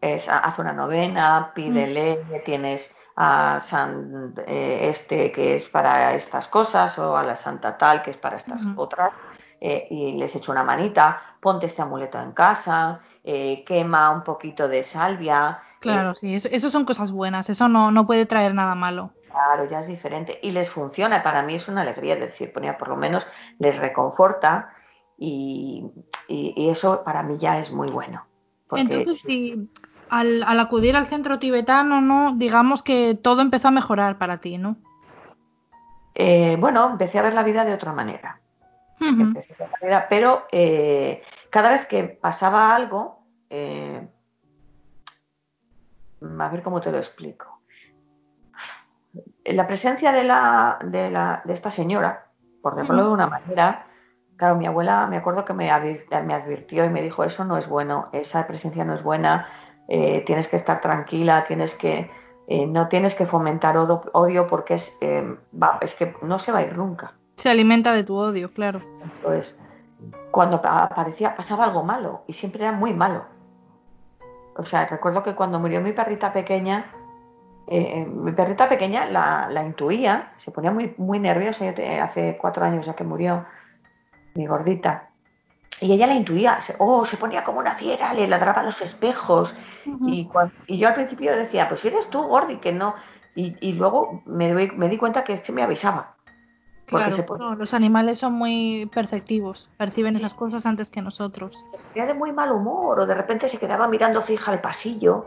Es, haz una novena, pídele, mm. tienes a San eh, este que es para estas cosas o a la Santa tal que es para estas otras eh, y les echo una manita, ponte este amuleto en casa, eh, quema un poquito de salvia. Claro, sí, eso, son cosas buenas, eso no, no puede traer nada malo. Claro, ya es diferente y les funciona, para mí es una alegría, decir, ponía por lo menos les reconforta y, eso para mí ya es muy bueno. Entonces, si al, acudir al centro tibetano, ¿no? Digamos que todo empezó a mejorar para ti, ¿no? Eh, bueno, empecé a ver la vida de otra manera. pero eh, cada vez que pasaba algo, eh, a ver cómo te lo explico. La presencia de, la, de, la, de esta señora, por decirlo de una manera, claro, mi abuela me acuerdo que me, me, advirtió y me dijo, eso no es bueno, esa presencia no es buena, eh, tienes que estar tranquila, tienes que, eh, no tienes que fomentar odio porque es, eh, es que no se va a ir nunca. Se alimenta de tu odio, claro. Eso es. Cuando aparecía, pasaba algo malo y siempre era muy malo. O sea, recuerdo que cuando murió mi perrita pequeña, mi perrita pequeña la, intuía, se ponía muy, muy nerviosa, hace cuatro años ya que murió mi gordita, y ella la intuía, oh, se ponía como una fiera, le ladraba los espejos. y, y, yo al principio decía, pues eres tú, Gordi, que no. Y, luego me, me, di cuenta que se me avisaba. Claro, los animales son muy perceptivos, perciben esas cosas antes que nosotros. Era de muy mal humor, o de repente se quedaba mirando fija al pasillo,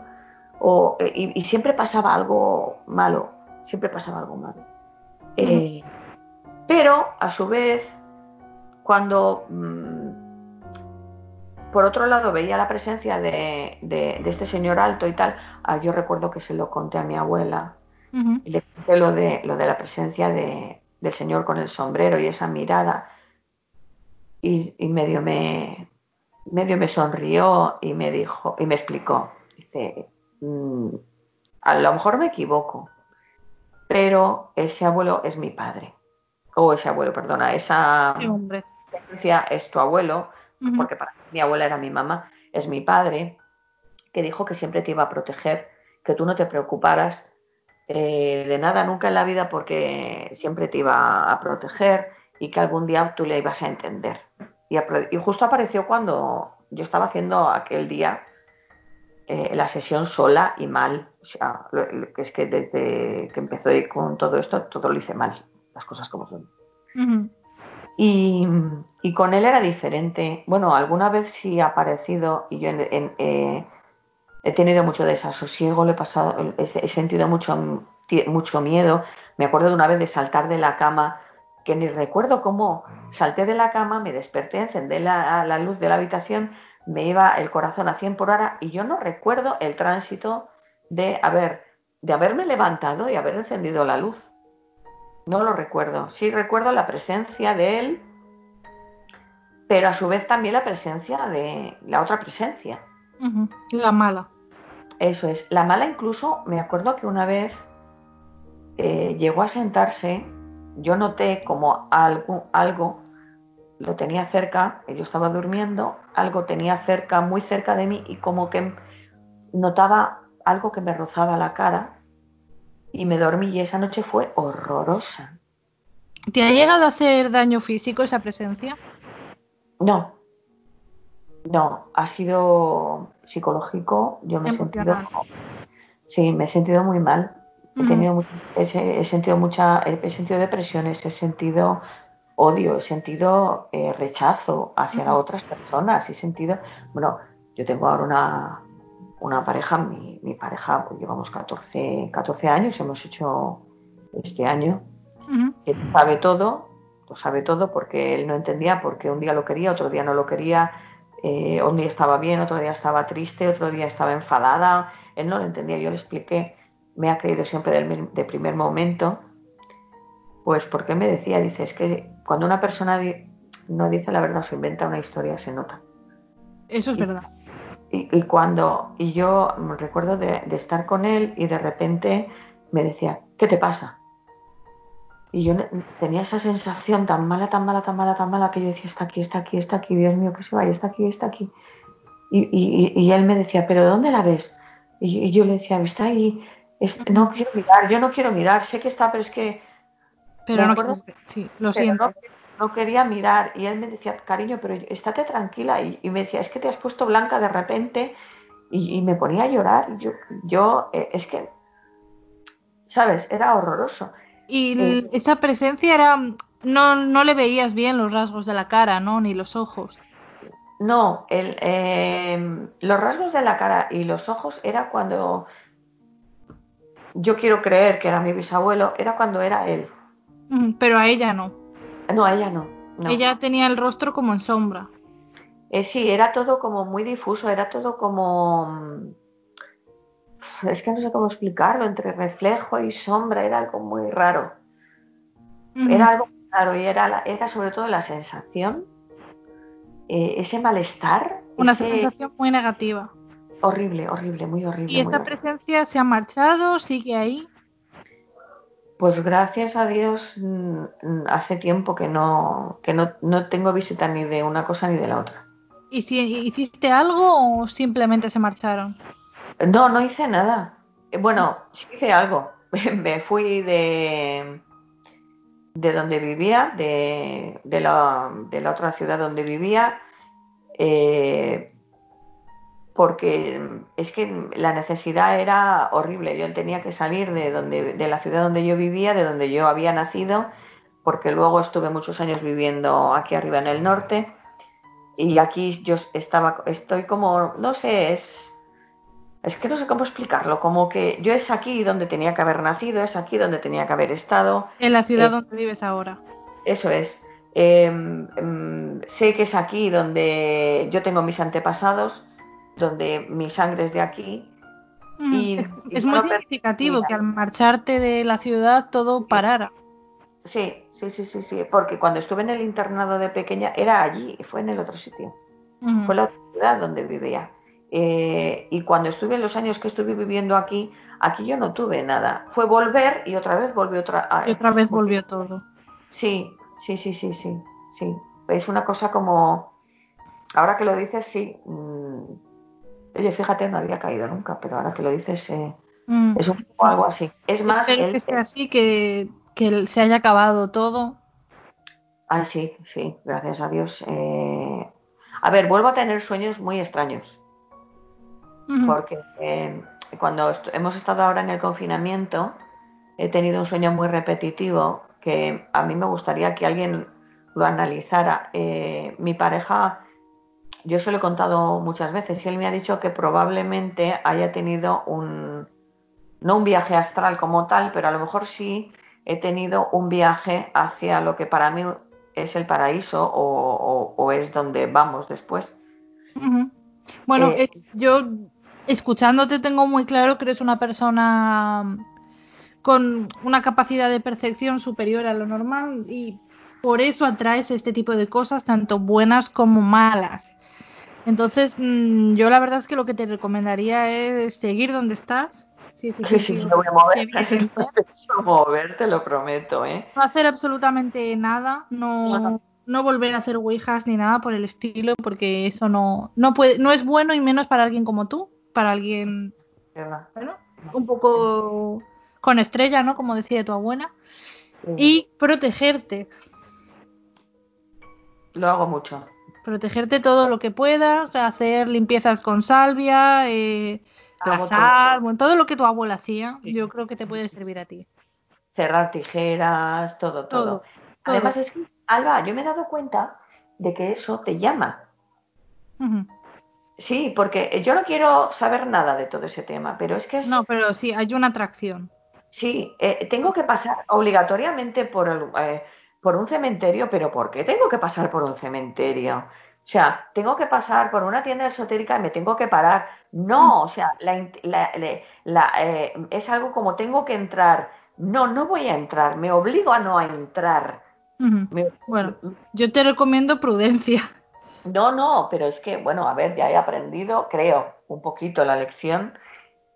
o, y, siempre pasaba algo malo, siempre pasaba algo malo. Eh, pero, a su vez, cuando mm, por otro lado, veía la presencia de, este señor alto y tal. Ah, yo recuerdo que se lo conté a mi abuela y le conté lo de, lo de la presencia del señor con el sombrero y esa mirada. Y, medio, me, medio me sonrió y me dijo, y me explicó. Dice, mm, a lo mejor me equivoco, pero ese abuelo es mi padre. O ese abuelo, perdona, esa es tu abuelo porque para mi abuela era mi mamá, es mi padre, que dijo que siempre te iba a proteger, que tú no te preocuparas eh, de nada nunca en la vida porque siempre te iba a proteger y que algún día tú le ibas a entender. Y, justo apareció cuando yo estaba haciendo aquel día eh, la sesión sola y mal. O sea, que es que desde que empezó con todo esto, todo lo hice mal, las cosas como son. Y, con él era diferente. Bueno, alguna vez sí ha aparecido y yo eh, he tenido mucho desasosiego, le he, pasado, he, sentido mucho, mucho miedo. Me acuerdo de una vez de saltar de la cama, que ni recuerdo cómo salté de la cama, me desperté, encendí la, la luz de la habitación, me iba el corazón a 100 por hora y yo no recuerdo el tránsito de, haber, de haberme levantado y haber encendido la luz. No lo recuerdo. Sí recuerdo la presencia de él, pero a su vez también la presencia de la otra presencia. La mala. Eso es. La mala incluso, me acuerdo que una vez eh, llegó a sentarse, yo noté como algo, algo lo tenía cerca, yo estaba durmiendo, algo tenía cerca, muy cerca de mí y como que notaba algo que me rozaba la cara y me dormí y esa noche fue horrorosa. ¿Te ha llegado a hacer daño físico esa presencia? No, no, ha sido psicológico. Yo me he sentido, sí, me he sentido muy mal. He, tenido, he, sentido mucha, he, sentido depresiones, he sentido odio, he sentido eh, rechazo hacia otras personas, he sentido, bueno, yo tengo ahora una, una pareja, mi, pareja, pues llevamos 14, 14 años, hemos hecho este año, que sabe todo, lo sabe todo porque él no entendía, porque un día lo quería, otro día no lo quería, eh, un día estaba bien, otro día estaba triste, otro día estaba enfadada, él no lo entendía, yo le expliqué, me ha creído siempre del, de primer momento, pues porque me decía, dice, es que cuando una persona no dice la verdad, se inventa una historia, se nota. Eso es verdad. y, cuando y yo recuerdo de, estar con él y de repente me decía, ¿qué te pasa? Y yo tenía esa sensación tan mala, tan mala, tan mala, tan mala que yo decía, está aquí, está aquí, está aquí, Dios mío, que se vaya, está aquí, está aquí. Y, él me decía, ¿pero dónde la ves? Y, yo le decía, está ahí, no quiero mirar, yo no quiero mirar, sé que está, pero es que... Pero no, sí, lo siento no quería mirar y él me decía, cariño, pero estate tranquila y, me decía, es que te has puesto blanca de repente y, me ponía a llorar. Yo, yo eh, es que, ¿sabes? Era horroroso. Y eh, esa presencia era, no, no le veías bien los rasgos de la cara, ¿no? Ni los ojos. No, el, em, los rasgos de la cara y los ojos era cuando yo quiero creer que era mi bisabuelo, era cuando era él. Pero a ella no. No, a ella no. Ella tenía el rostro como en sombra. Eh, sí, era todo como muy difuso, era todo como... Mm, es que no sé cómo explicarlo, entre reflejo y sombra, era algo muy raro. Era algo raro y era, era sobre todo la sensación, eh, ese malestar. Una sensación muy negativa. Horrible, horrible, muy horrible. ¿Y esa presencia se ha marchado? ¿Sigue ahí? Pues gracias a Dios mm, hace tiempo que no, que no, no tengo visita ni de una cosa ni de la otra. ¿Y si hiciste algo o simplemente se marcharon? No, no hice nada. Bueno, sí hice algo. <laughs> Me fui de, de donde vivía, de, de, la, de la otra ciudad donde vivía, eh, porque es que la necesidad era horrible. Yo tenía que salir de, donde, de la ciudad donde yo vivía, de donde yo había nacido, porque luego estuve muchos años viviendo aquí arriba en el norte y aquí yo estaba, estoy como, no sé, es, es que no sé cómo explicarlo, como que yo es aquí donde tenía que haber nacido, es aquí donde tenía que haber estado. En la ciudad eh, donde vives ahora. Eso es. Em, em, sé que es aquí donde yo tengo mis antepasados, donde mi sangre es de aquí. y, es, muy significativo que al marcharte de la ciudad todo parara. Sí, sí, sí, sí, sí, porque cuando estuve en el internado de pequeña era allí, fue en el otro sitio. Fue la otra ciudad donde vivía. Eh, y cuando estuve en los años que estuve viviendo aquí, aquí yo no tuve nada. Fue volver y otra vez volvió otra. y otra vez volvió todo. Sí, sí, sí, sí, sí, sí. Es una cosa como. Ahora que lo dices, sí. Mm, oye, fíjate, no había caído nunca, pero ahora que lo dices, eh, mm. es un poco algo así. Es más. Él, que sea así, que, que se haya acabado todo. Ah, sí, sí, gracias a Dios. Eh, a ver, vuelvo a tener sueños muy extraños porque eh, cuando hemos estado ahora en el confinamiento he tenido un sueño muy repetitivo que a mí me gustaría que alguien lo analizara. Eh, mi pareja, yo se lo he contado muchas veces y él me ha dicho que probablemente haya tenido un, no un viaje astral como tal, pero a lo mejor sí he tenido un viaje hacia lo que para mí es el paraíso o, es donde vamos después. Bueno, eh, yo escuchándote tengo muy claro que eres una persona con una capacidad de percepción superior a lo normal y por eso atraes este tipo de cosas, tanto buenas como malas. Entonces, mm, yo la verdad es que lo que te recomendaría es seguir donde estás. Sí, sí, sí, sí, me voy a mover. <laughs> a <laughs> mover, te lo prometo, ¿eh? No hacer absolutamente nada, no, no volver a hacer ouijas ni nada por el estilo, porque eso no, no, puede, no es bueno y menos para alguien como tú para alguien un poco con estrella, ¿no? Como decía tu abuela. Y protegerte. Lo hago mucho. Protegerte todo lo que puedas, hacer limpiezas con salvia, eh, la sal, todo. todo lo que tu abuela hacía, yo creo que te puede servir a ti. Cerrar tijeras, todo, todo. Además es que, Alba, yo me he dado cuenta de que eso te llama. Sí, porque yo no quiero saber nada de todo ese tema, pero es que es... No, pero sí, hay una atracción. Sí, eh, tengo que pasar obligatoriamente por, eh, por un cementerio, pero ¿por qué tengo que pasar por un cementerio? O sea, tengo que pasar por una tienda esotérica y me tengo que parar. No, o sea, la, eh, es algo como tengo que entrar. No, no voy a entrar, me obligo a no entrar. Bueno, yo te recomiendo prudencia. No, no, pero es que, bueno, a ver, ya he aprendido, creo, un poquito la lección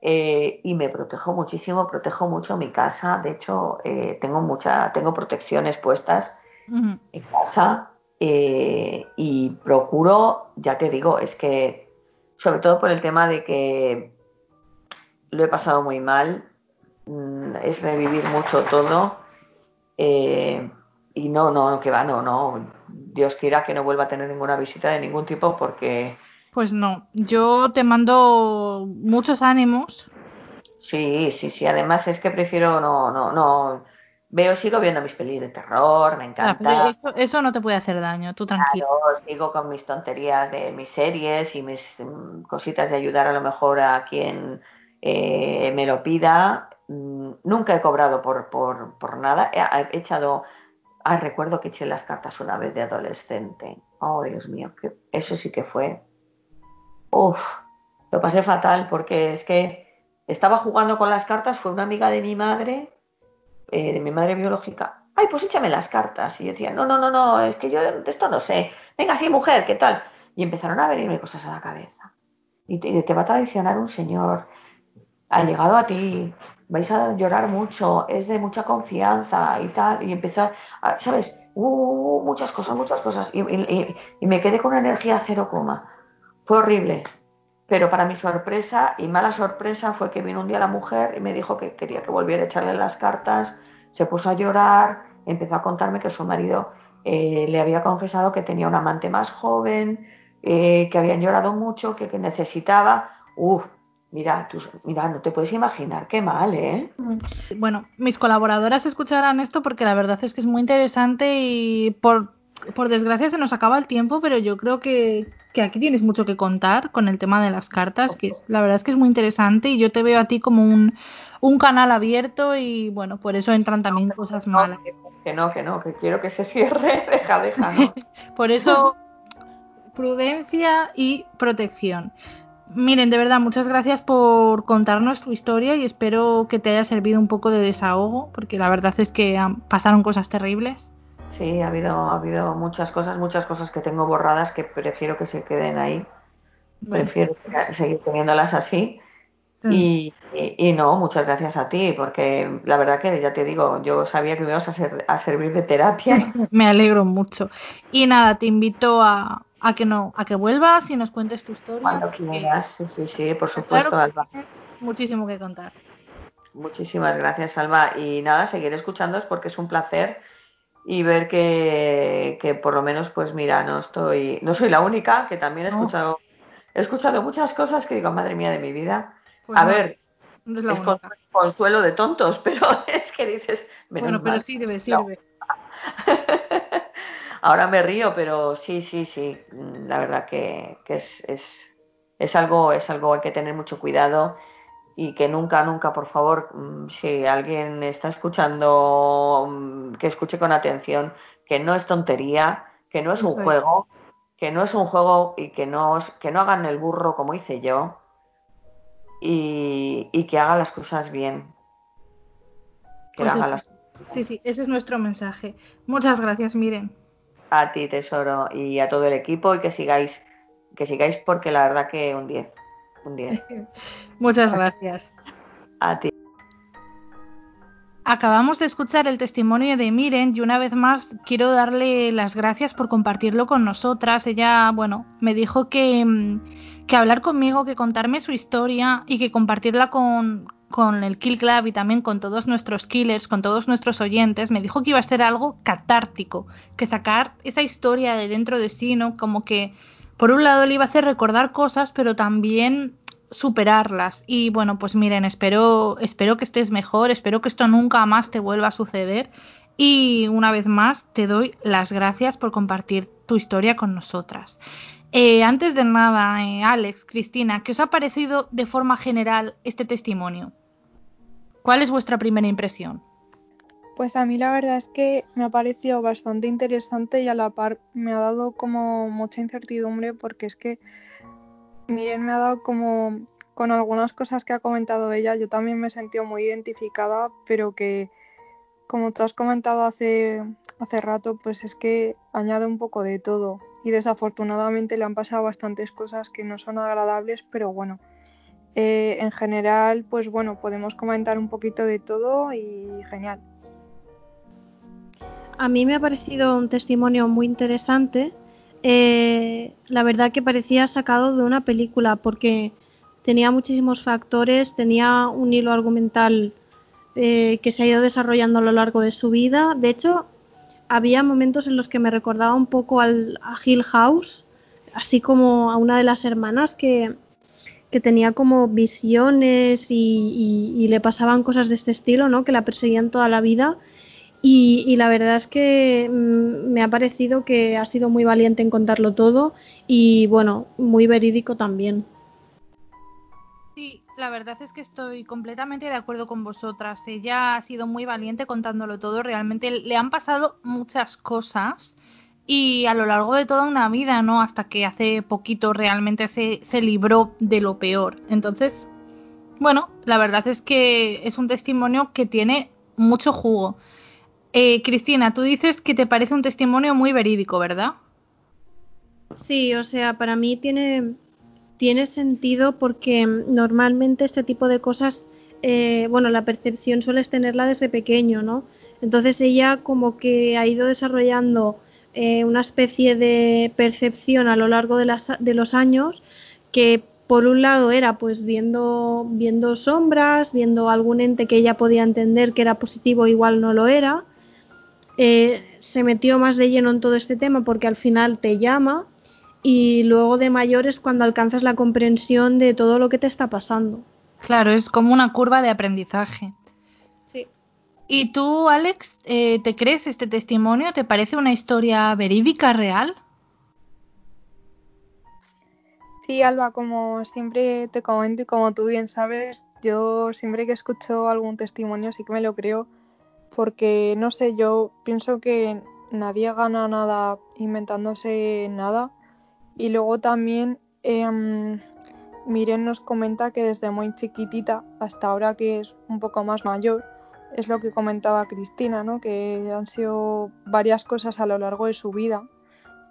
eh, y me protejo muchísimo, protejo mucho mi casa. De hecho, eh, tengo mucha, tengo protecciones puestas en casa eh, y procuro, ya te digo, es que, sobre todo por el tema de que lo he pasado muy mal, mm, es revivir mucho todo. y no, no, que va, no, no Dios quiera que no vuelva a tener ninguna visita de ningún tipo porque... Pues no, yo te mando muchos ánimos. Sí, sí, sí, además es que prefiero no, no, no... Veo, sigo viendo mis pelis de terror, me encanta. eso, no te puede hacer daño, tú tranquilo. Claro, sigo con mis tonterías de mis series y mis mm, cositas de ayudar a lo mejor a quien eh, me lo pida. Mm, nunca he cobrado por, por, por nada. he echado Ah, recuerdo que eché las cartas una vez de adolescente. Oh, Dios mío, eso sí que fue. Uf, lo pasé fatal porque es que estaba jugando con las cartas, fue una amiga de mi madre, eh, de mi madre biológica. Ay, pues échame las cartas. Y yo decía, no, no, no, no, es que yo de esto no sé. Venga, sí, mujer, ¿qué tal? Y empezaron a venirme cosas a la cabeza. Y te, va a traicionar un señor. Ha llegado a ti, vais a llorar mucho, es de mucha confianza y tal. Y empezó, a, ¿sabes? Muchas cosas, muchas cosas. Y, y me quedé con una energía cero coma. Fue horrible. Pero para mi sorpresa y mala sorpresa fue que vino un día la mujer y me dijo que quería que volviera a echarle las cartas, se puso a llorar, empezó a contarme que su marido eh, le había confesado que tenía un amante más joven, eh, que habían llorado mucho, que, necesitaba. Uf, mira, mira, no te puedes imaginar qué mal, ¿eh? Bueno, mis colaboradoras escucharán esto porque la verdad es que es muy interesante y por, por desgracia se nos acaba el tiempo, pero yo creo que, que aquí tienes mucho que contar con el tema de las cartas, que la verdad es que es muy interesante y yo te veo a ti como un, un canal abierto y bueno, por eso entran también cosas malas. Que no, que no, que quiero que se cierre, <laughs> deja, deja, ¿no? <laughs> por eso, prudencia y protección. Miren, de verdad, muchas gracias por contarnos tu historia y espero que te haya servido un poco de desahogo, porque la verdad es que pasaron cosas terribles. Sí, ha habido, ha habido muchas cosas, muchas cosas que tengo borradas que prefiero que se queden ahí. Prefiero seguir teniéndolas así. Mm. Y, no, muchas gracias a ti, porque la verdad que ya te digo, yo sabía que me ibas a, a servir de terapia. <laughs> me alegro mucho. Y nada, te invito a, a, que no, a que vuelvas y nos cuentes tu historia. Cuando quieras, sí, sí, sí, por supuesto, Alba. Muchísimo que contar. Muchísimas gracias, Alba. Y nada, seguir escuchándoos porque es un placer y ver que, por lo menos, pues mira, no estoy, no soy la única, que también he escuchado, he escuchado muchas cosas que digo, madre mía de mi vida. Pues a ver, es, consuelo de tontos, <laughs> pero es que dices, bueno, pero sirve, sirve. <laughs> Ahora me río, pero sí, sí, sí, la verdad que, que es, es, es, algo, es algo hay que tener mucho cuidado y que nunca, nunca, por favor, mm, si alguien está escuchando, mm, que escuche con atención, que no es tontería, que no es un juego, que no es un juego y que no, que no hagan el burro como hice yo y, que hagan las cosas bien. Pues sí, sí, ese es nuestro mensaje. Muchas gracias, miren. A ti, tesoro, y a todo el equipo y que sigáis, que sigáis porque la verdad que un 10. Un 10. <laughs> Muchas gracias. A ti. Acabamos de escuchar el testimonio de Miren y una vez más quiero darle las gracias por compartirlo con nosotras. Ella, bueno, me dijo que, mm, que hablar conmigo, que contarme su historia y que compartirla con, con el Kill Club y también con todos nuestros killers, con todos nuestros oyentes, me dijo que iba a ser algo catártico, que sacar esa historia de dentro de sí, ¿no? Como que por un lado le iba a hacer recordar cosas, pero también superarlas. Y bueno, pues miren, espero, espero que estés mejor, espero que esto nunca más te vuelva a suceder. Y una vez más, te doy las gracias por compartir tu historia con nosotras. Eh, antes de nada, eh, Alex, Cristina, ¿qué os ha parecido de forma general este testimonio? ¿Cuál es vuestra primera impresión? Pues a mí la verdad es que me ha parecido bastante interesante y a la par me ha dado como mucha incertidumbre porque es que Miren me ha dado como con algunas cosas que ha comentado ella, yo también me he sentido muy identificada, pero que como tú has comentado hace, hace rato, pues es que añade un poco de todo y desafortunadamente le han pasado bastantes cosas que no son agradables, pero bueno, eh, en general, pues bueno, podemos comentar un poquito de todo y genial. A mí me ha parecido un testimonio muy interesante. Eh, la verdad que parecía sacado de una película porque tenía muchísimos factores, tenía un hilo argumental eh, que se ha ido desarrollando a lo largo de su vida. De hecho, había momentos en los que me recordaba un poco a Hill House, así como a una de las hermanas que, que tenía como visiones y, y, le pasaban cosas de este estilo, ¿no? Que la perseguían toda la vida y, la verdad es que mm, me ha parecido que ha sido muy valiente en contarlo todo y bueno, muy verídico también. Sí, la verdad es que estoy completamente de acuerdo con vosotras. Ella ha sido muy valiente contándolo todo. Realmente le han pasado muchas cosas y a lo largo de toda una vida, ¿no? Hasta que hace poquito realmente se, se libró de lo peor. Entonces, bueno, la verdad es que es un testimonio que tiene mucho jugo. Eh, Cristina, tú dices que te parece un testimonio muy verídico, ¿verdad? Sí, o sea, para mí tiene, tiene sentido porque normalmente este tipo de cosas, eh, bueno, la percepción sueles tenerla desde pequeño, ¿no? Entonces ella como que ha ido desarrollando eh, una especie de percepción a lo largo de, de los años que por un lado era pues viendo, viendo sombras, viendo algún ente que ella podía entender que era positivo, igual no lo era. Eh, se metió más de lleno en todo este tema porque al final te llama y luego de mayor es cuando alcanzas la comprensión de todo lo que te está pasando. Claro, es como una curva de aprendizaje. ¿Y tú, Alex, eh, te crees este testimonio? ¿Te parece una historia verídica, real? Sí, Alba, como siempre te comento y como tú bien sabes, yo siempre que escucho algún testimonio sí que me lo creo, porque no sé, yo pienso que nadie gana nada inventándose nada. Y luego también eh, Miren nos comenta que desde muy chiquitita hasta ahora que es un poco más mayor, es lo que comentaba Cristina, ¿no? que han sido varias cosas a lo largo de su vida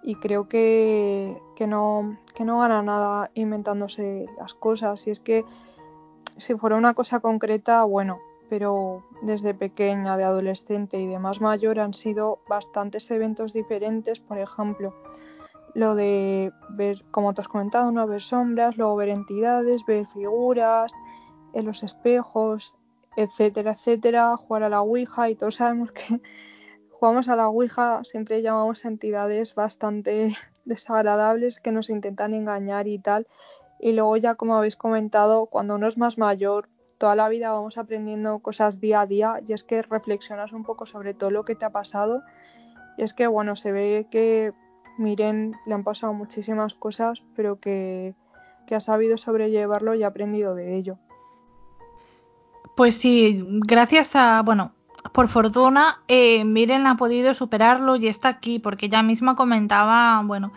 y creo que, que, no, que no gana nada inventándose las cosas. Y es que si fuera una cosa concreta, bueno, pero desde pequeña, de adolescente y de más mayor han sido bastantes eventos diferentes. Por ejemplo, lo de ver, como te has comentado, ¿no? ver sombras, luego ver entidades, ver figuras en los espejos, etcétera, etcétera, jugar a la Ouija y todos sabemos que <laughs> jugamos a la Ouija, siempre llamamos entidades bastante <laughs> desagradables que nos intentan engañar y tal. Y luego ya como habéis comentado, cuando uno es más mayor, toda la vida vamos aprendiendo cosas día a día y es que reflexionas un poco sobre todo lo que te ha pasado. Y es que bueno, se ve que Miren le han pasado muchísimas cosas, pero que, que ha sabido sobrellevarlo y ha aprendido de ello. Pues sí, gracias a, bueno, por fortuna, eh, Miren ha podido superarlo y está aquí, porque ella misma comentaba, bueno,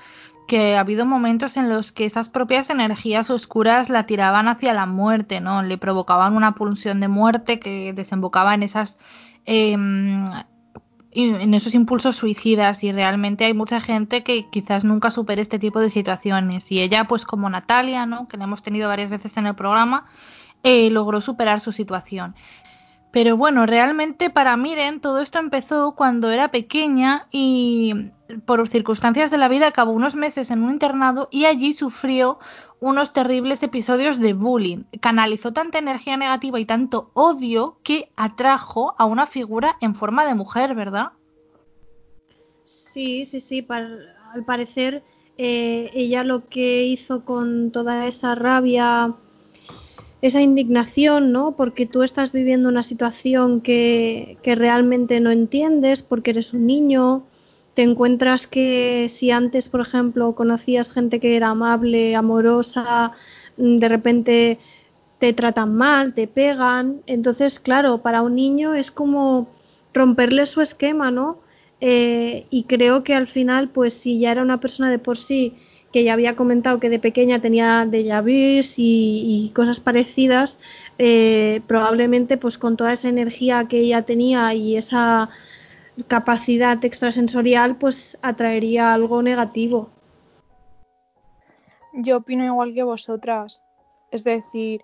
que ha habido momentos en los que esas propias energías oscuras la tiraban hacia la muerte, ¿no? Le provocaban una pulsión de muerte que desembocaba en esas eh, en esos impulsos suicidas y realmente hay mucha gente que quizás nunca supere este tipo de situaciones y ella pues como Natalia, ¿no? que la hemos tenido varias veces en el programa, eh, logró superar su situación. Pero bueno, realmente para Miren todo esto empezó cuando era pequeña y por circunstancias de la vida acabó unos meses en un internado y allí sufrió unos terribles episodios de bullying. Canalizó tanta energía negativa y tanto odio que atrajo a una figura en forma de mujer, ¿verdad? Sí, sí, sí. al parecer eh, ella lo que hizo con toda esa rabia esa indignación, ¿no? Porque tú estás viviendo una situación que, realmente no entiendes, porque eres un niño, te encuentras que si antes, por ejemplo, conocías gente que era amable, amorosa, mm, de repente te tratan mal, te pegan. Entonces, claro, para un niño es como romperle su esquema, ¿no? Eh, y creo que al final, pues si ya era una persona de por sí que ya había comentado que de pequeña tenía déjà vus y, cosas parecidas, eh, probablemente pues con toda esa energía que ella tenía y esa capacidad extrasensorial pues atraería algo negativo. Yo opino igual que vosotras, es decir,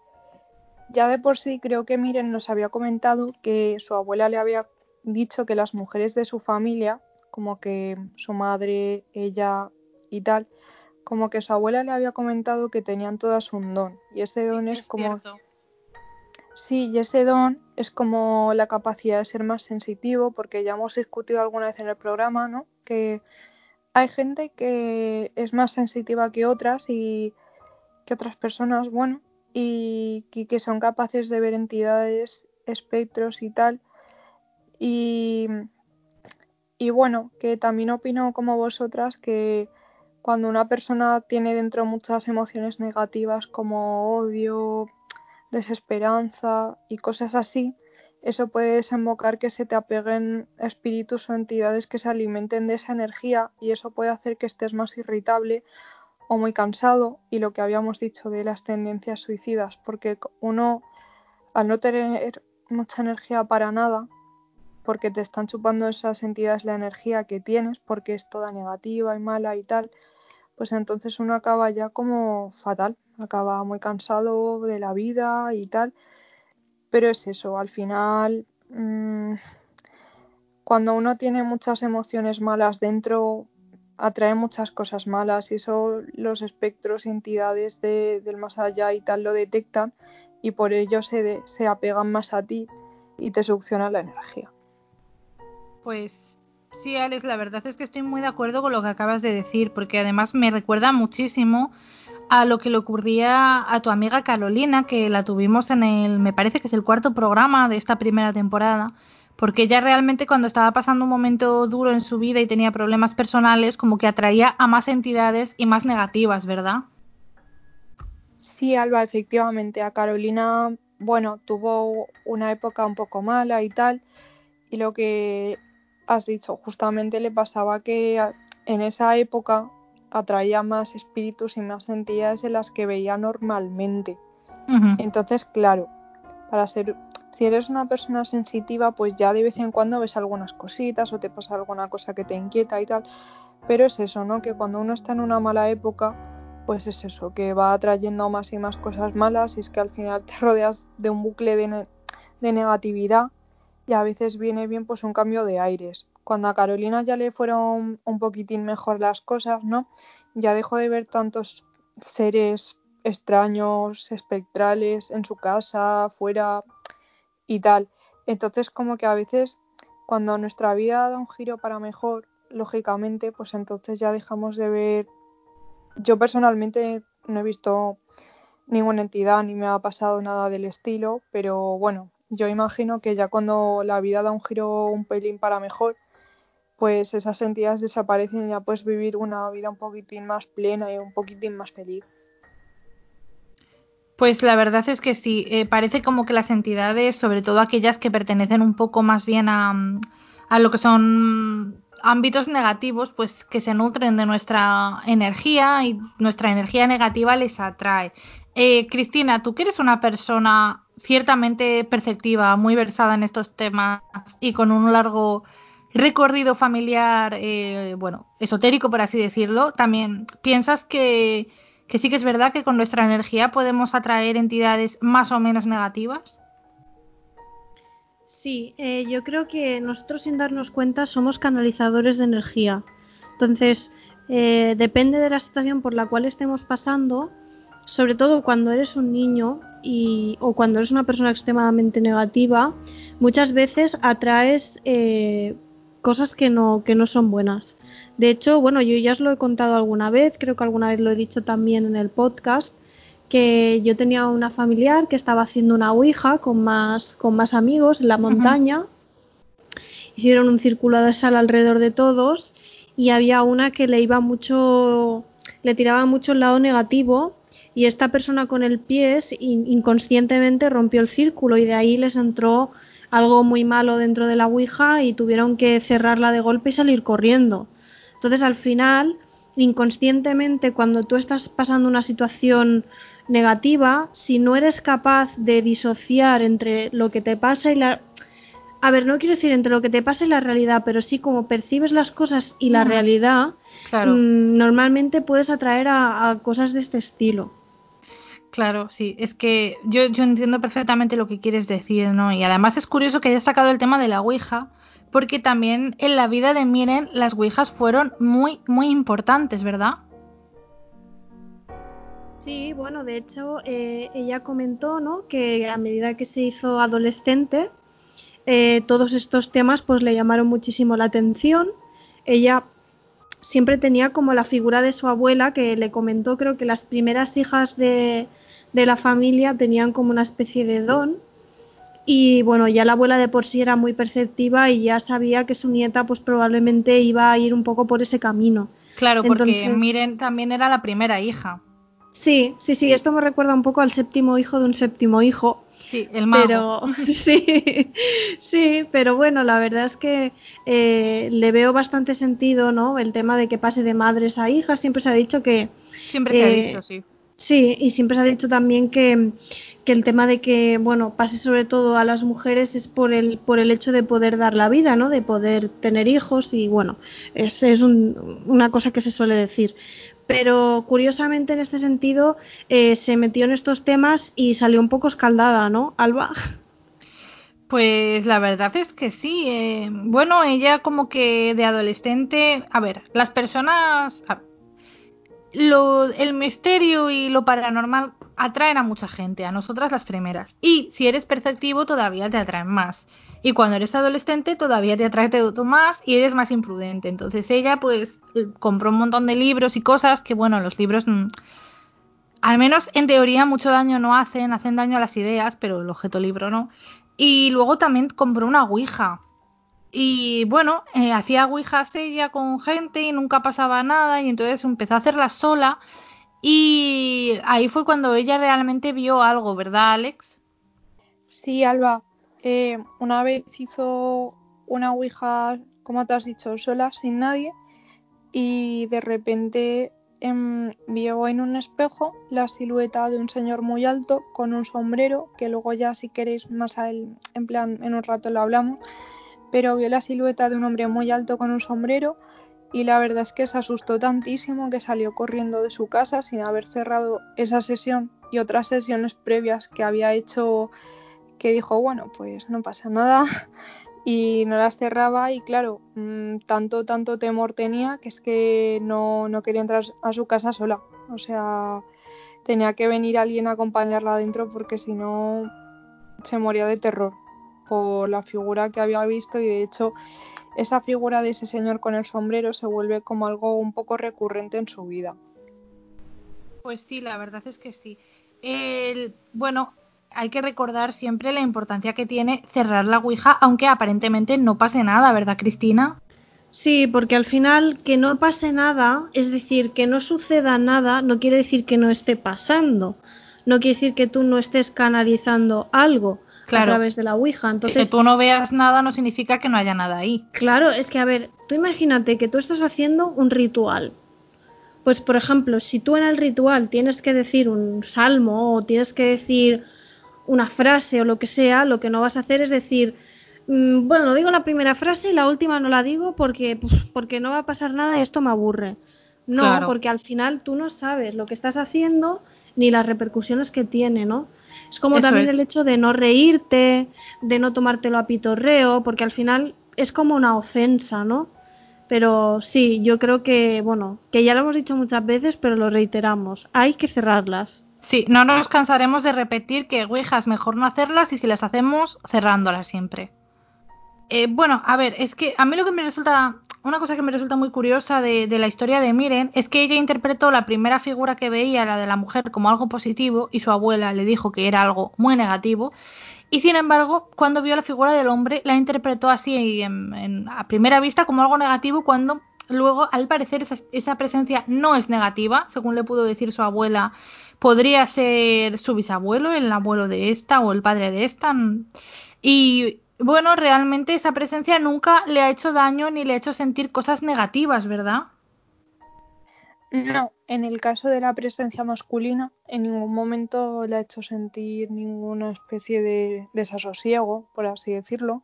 ya de por sí creo que Miren nos había comentado que su abuela le había dicho que las mujeres de su familia, como que su madre, ella y tal, como que su abuela le había comentado que tenían todas un don. Y ese don es, como. Sí, y ese don es como la capacidad de ser más sensitivo, porque ya hemos discutido alguna vez en el programa, ¿no? Que hay gente que es más sensitiva que otras y que otras personas, bueno, y, y que son capaces de ver entidades, espectros y tal. Y, y bueno, que también opino como vosotras que cuando una persona tiene dentro muchas emociones negativas como odio, desesperanza y cosas así, eso puede desembocar que se te apeguen espíritus o entidades que se alimenten de esa energía y eso puede hacer que estés más irritable o muy cansado y lo que habíamos dicho de las tendencias suicidas, porque uno al no tener mucha energía para nada, porque te están chupando esas entidades la energía que tienes, porque es toda negativa y mala y tal, pues entonces uno acaba ya como fatal, acaba muy cansado de la vida y tal. Pero es eso, al final, mmm, cuando uno tiene muchas emociones malas dentro, atrae muchas cosas malas y eso los espectros y entidades de, del más allá y tal lo detectan y por ello se, de, se apegan más a ti y te succionan la energía. Pues Sí, Alex, la verdad es que estoy muy de acuerdo con lo que acabas de decir, porque además me recuerda muchísimo a lo que le ocurría a tu amiga Carolina, que la tuvimos en el, me parece que es el cuarto programa de esta primera temporada, porque ella realmente cuando estaba pasando un momento duro en su vida y tenía problemas personales, como que atraía a más entidades y más negativas, ¿verdad? Sí, Alba, efectivamente, a Carolina, bueno, tuvo una época un poco mala y tal, y lo que has dicho, justamente le pasaba que en esa época atraía más espíritus y más entidades de las que veía normalmente. Entonces, claro, para ser, si eres una persona sensitiva, pues ya de vez en cuando ves algunas cositas o te pasa alguna cosa que te inquieta y tal. Pero es eso, ¿no? Que cuando uno está en una mala época, pues es eso, que va atrayendo más y más cosas malas y es que al final te <laughs> rodeas de un bucle de, de negatividad y a veces viene bien pues un cambio de aires. Cuando a Carolina ya le fueron un poquitín mejor las cosas, ¿no? Ya dejó de ver tantos seres extraños, espectrales en su casa, fuera y tal. Entonces como que a veces cuando nuestra vida da un giro para mejor, lógicamente, pues entonces ya dejamos de ver. Yo personalmente no he visto ninguna entidad ni me ha pasado nada del estilo, pero bueno, yo imagino que ya cuando la vida da un giro un pelín para mejor, pues esas entidades desaparecen y ya puedes vivir una vida un poquitín más plena y un poquitín más feliz. Pues la verdad es que sí, eh, parece como que las entidades, sobre todo aquellas que pertenecen un poco más bien a, a lo que son ámbitos negativos, pues que se nutren de nuestra energía y nuestra energía negativa les atrae. Eh, Cristina, tú que eres una persona ciertamente perceptiva, muy versada en estos temas y con un largo recorrido familiar, eh, bueno, esotérico por así decirlo, también piensas que, que sí que es verdad que con nuestra energía podemos atraer entidades más o menos negativas. Sí, eh, yo creo que nosotros sin darnos cuenta somos canalizadores de energía. Entonces, eh, depende de la situación por la cual estemos pasando, sobre todo cuando eres un niño y, o cuando eres una persona extremadamente negativa, muchas veces atraes eh, cosas que no, que no son buenas. De hecho, bueno, yo ya os lo he contado alguna vez, creo que alguna vez lo he dicho también en el podcast, que yo tenía una familiar que estaba haciendo una ouija con más, con más amigos en la montaña. Hicieron un círculo de sal alrededor de todos y había una que le iba mucho, le tiraba mucho el lado negativo y esta persona con el pie inconscientemente rompió el círculo y de ahí les entró algo muy malo dentro de la Ouija y tuvieron que cerrarla de golpe y salir corriendo. Entonces al final, inconscientemente, cuando tú estás pasando una situación negativa, si no eres capaz de disociar entre lo que te pasa y la... A ver, no quiero decir entre lo que te pasa y la realidad, pero sí como percibes las cosas y la realidad, mm, normalmente puedes atraer a cosas de este estilo. Claro, sí, es que yo, yo entiendo perfectamente lo que quieres decir, ¿no? Y además es curioso que hayas sacado el tema de la Ouija, porque también en la vida de Miren las Ouijas fueron muy, muy importantes, ¿verdad? Sí, bueno, de hecho eh, ella comentó, ¿no? Que a medida que se hizo adolescente, eh, todos estos temas pues le llamaron muchísimo la atención. Ella siempre tenía como la figura de su abuela que le comentó, creo que las primeras hijas de, de la familia tenían como una especie de don y bueno, ya la abuela de por sí era muy perceptiva y ya sabía que su nieta pues probablemente iba a ir un poco por ese camino. Claro, porque Miren también era la primera hija. Sí, sí, sí, esto me recuerda un poco al séptimo hijo de un séptimo hijo. Sí, el mago. Pero, <laughs> sí, sí, pero bueno, la verdad es que eh, le veo bastante sentido, ¿no? El tema de que pase de madres a hijas, siempre se ha dicho que... Siempre se ha eh, dicho, sí. Sí, y siempre se ha dicho también que, el tema de que, bueno, pase sobre todo a las mujeres es por el, por el hecho de poder dar la vida, ¿no? De poder tener hijos y, bueno, es, es un, una cosa que se suele decir pero curiosamente en este sentido eh, se metió en estos temas y salió un poco escaldada, ¿no, Alba? Pues la verdad es que sí. Eh, bueno, ella como que de adolescente, a ver, las personas, lo, el misterio y lo paranormal atraen a mucha gente, a nosotras las primeras. Y si eres perceptivo todavía te atraen más. Y cuando eres adolescente todavía te atrae todo más y eres más imprudente. Entonces ella pues compró un montón de libros y cosas que bueno, los libros mm, al menos en teoría mucho daño no hacen, hacen daño a las ideas, pero el objeto libro no. Y luego también compró una Ouija. Y bueno, eh, hacía ouijas ella con gente y nunca pasaba nada y entonces empezó a hacerla sola y ahí fue cuando ella realmente vio algo, ¿verdad, Alex? Sí, Alba. Eh, una vez hizo una ouija, como te has dicho, sola, sin nadie y de repente em, vio en un espejo la silueta de un señor muy alto con un sombrero, que luego ya si queréis más a él, en plan en un rato lo hablamos pero vio la silueta de un hombre muy alto con un sombrero y la verdad es que se asustó tantísimo que salió corriendo de su casa sin haber cerrado esa sesión y otras sesiones previas que había hecho que dijo, bueno, pues no pasa nada <laughs> y no las cerraba y claro, mm, tanto, tanto temor tenía que es que no, no quería entrar a su casa sola. O sea, tenía que venir alguien a acompañarla adentro porque si no se moría de terror por la figura que había visto y de hecho esa figura de ese señor con el sombrero se vuelve como algo un poco recurrente en su vida. Pues sí, la verdad es que sí. El, bueno, hay que recordar siempre la importancia que tiene cerrar la Ouija, aunque aparentemente no pase nada, ¿verdad, Cristina? Sí, porque al final que no pase nada, es decir, que no suceda nada, no quiere decir que no esté pasando. No quiere decir que tú no estés canalizando algo a través de la Ouija. Entonces, que tú no veas nada no significa que no haya nada ahí. Claro, es que a ver, tú imagínate que tú estás haciendo un ritual. Pues por ejemplo, si tú en el ritual tienes que decir un salmo o tienes que decir una frase o lo que sea, lo que no vas a hacer es decir, mm, bueno, digo la primera frase y la última no la digo porque, porque no va a pasar nada y esto me aburre. No, porque al final tú no sabes lo que estás haciendo ni las repercusiones que tiene, ¿no? Es como también el hecho de no reírte, de no tomártelo a pitorreo, porque al final es como una ofensa, ¿no? Pero sí, yo creo que, bueno, que ya lo hemos dicho muchas veces, pero lo reiteramos, hay que cerrarlas. Sí, no nos cansaremos de repetir que Ouijas mejor no hacerlas y si las hacemos, cerrándolas siempre. Eh, bueno, a ver, es que a mí lo que me resulta, una cosa que me resulta muy curiosa de, la historia de Miren es que ella interpretó la primera figura que veía, la de la mujer, como algo positivo y su abuela le dijo que era algo muy negativo. Y sin embargo, cuando vio la figura del hombre, la interpretó así a primera vista como algo negativo cuando luego, al parecer, esa, presencia no es negativa, según le pudo decir su abuela podría ser su bisabuelo, el abuelo de esta o el padre de esta. Y bueno, realmente esa presencia nunca le ha hecho daño ni le ha hecho sentir cosas negativas, ¿verdad? No, en el caso de la presencia masculina, en ningún momento le ha hecho sentir ninguna especie de desasosiego, por así decirlo.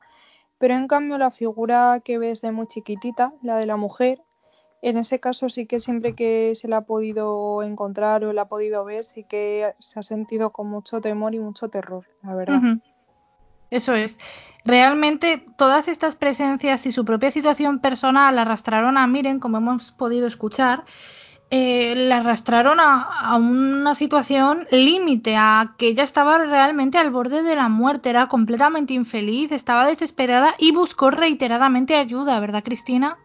Pero en cambio la figura que ves de muy chiquitita, la de la mujer, en ese caso sí que siempre que se la ha podido encontrar o la ha podido ver, sí que se ha sentido con mucho temor y mucho terror, la verdad. Eso es. Realmente todas estas presencias y su propia situación personal arrastraron a Miren, como hemos podido escuchar, eh, la arrastraron a, una situación límite, a que ella estaba realmente al borde de la muerte, era completamente infeliz, estaba desesperada y buscó reiteradamente ayuda, ¿verdad, Cristina?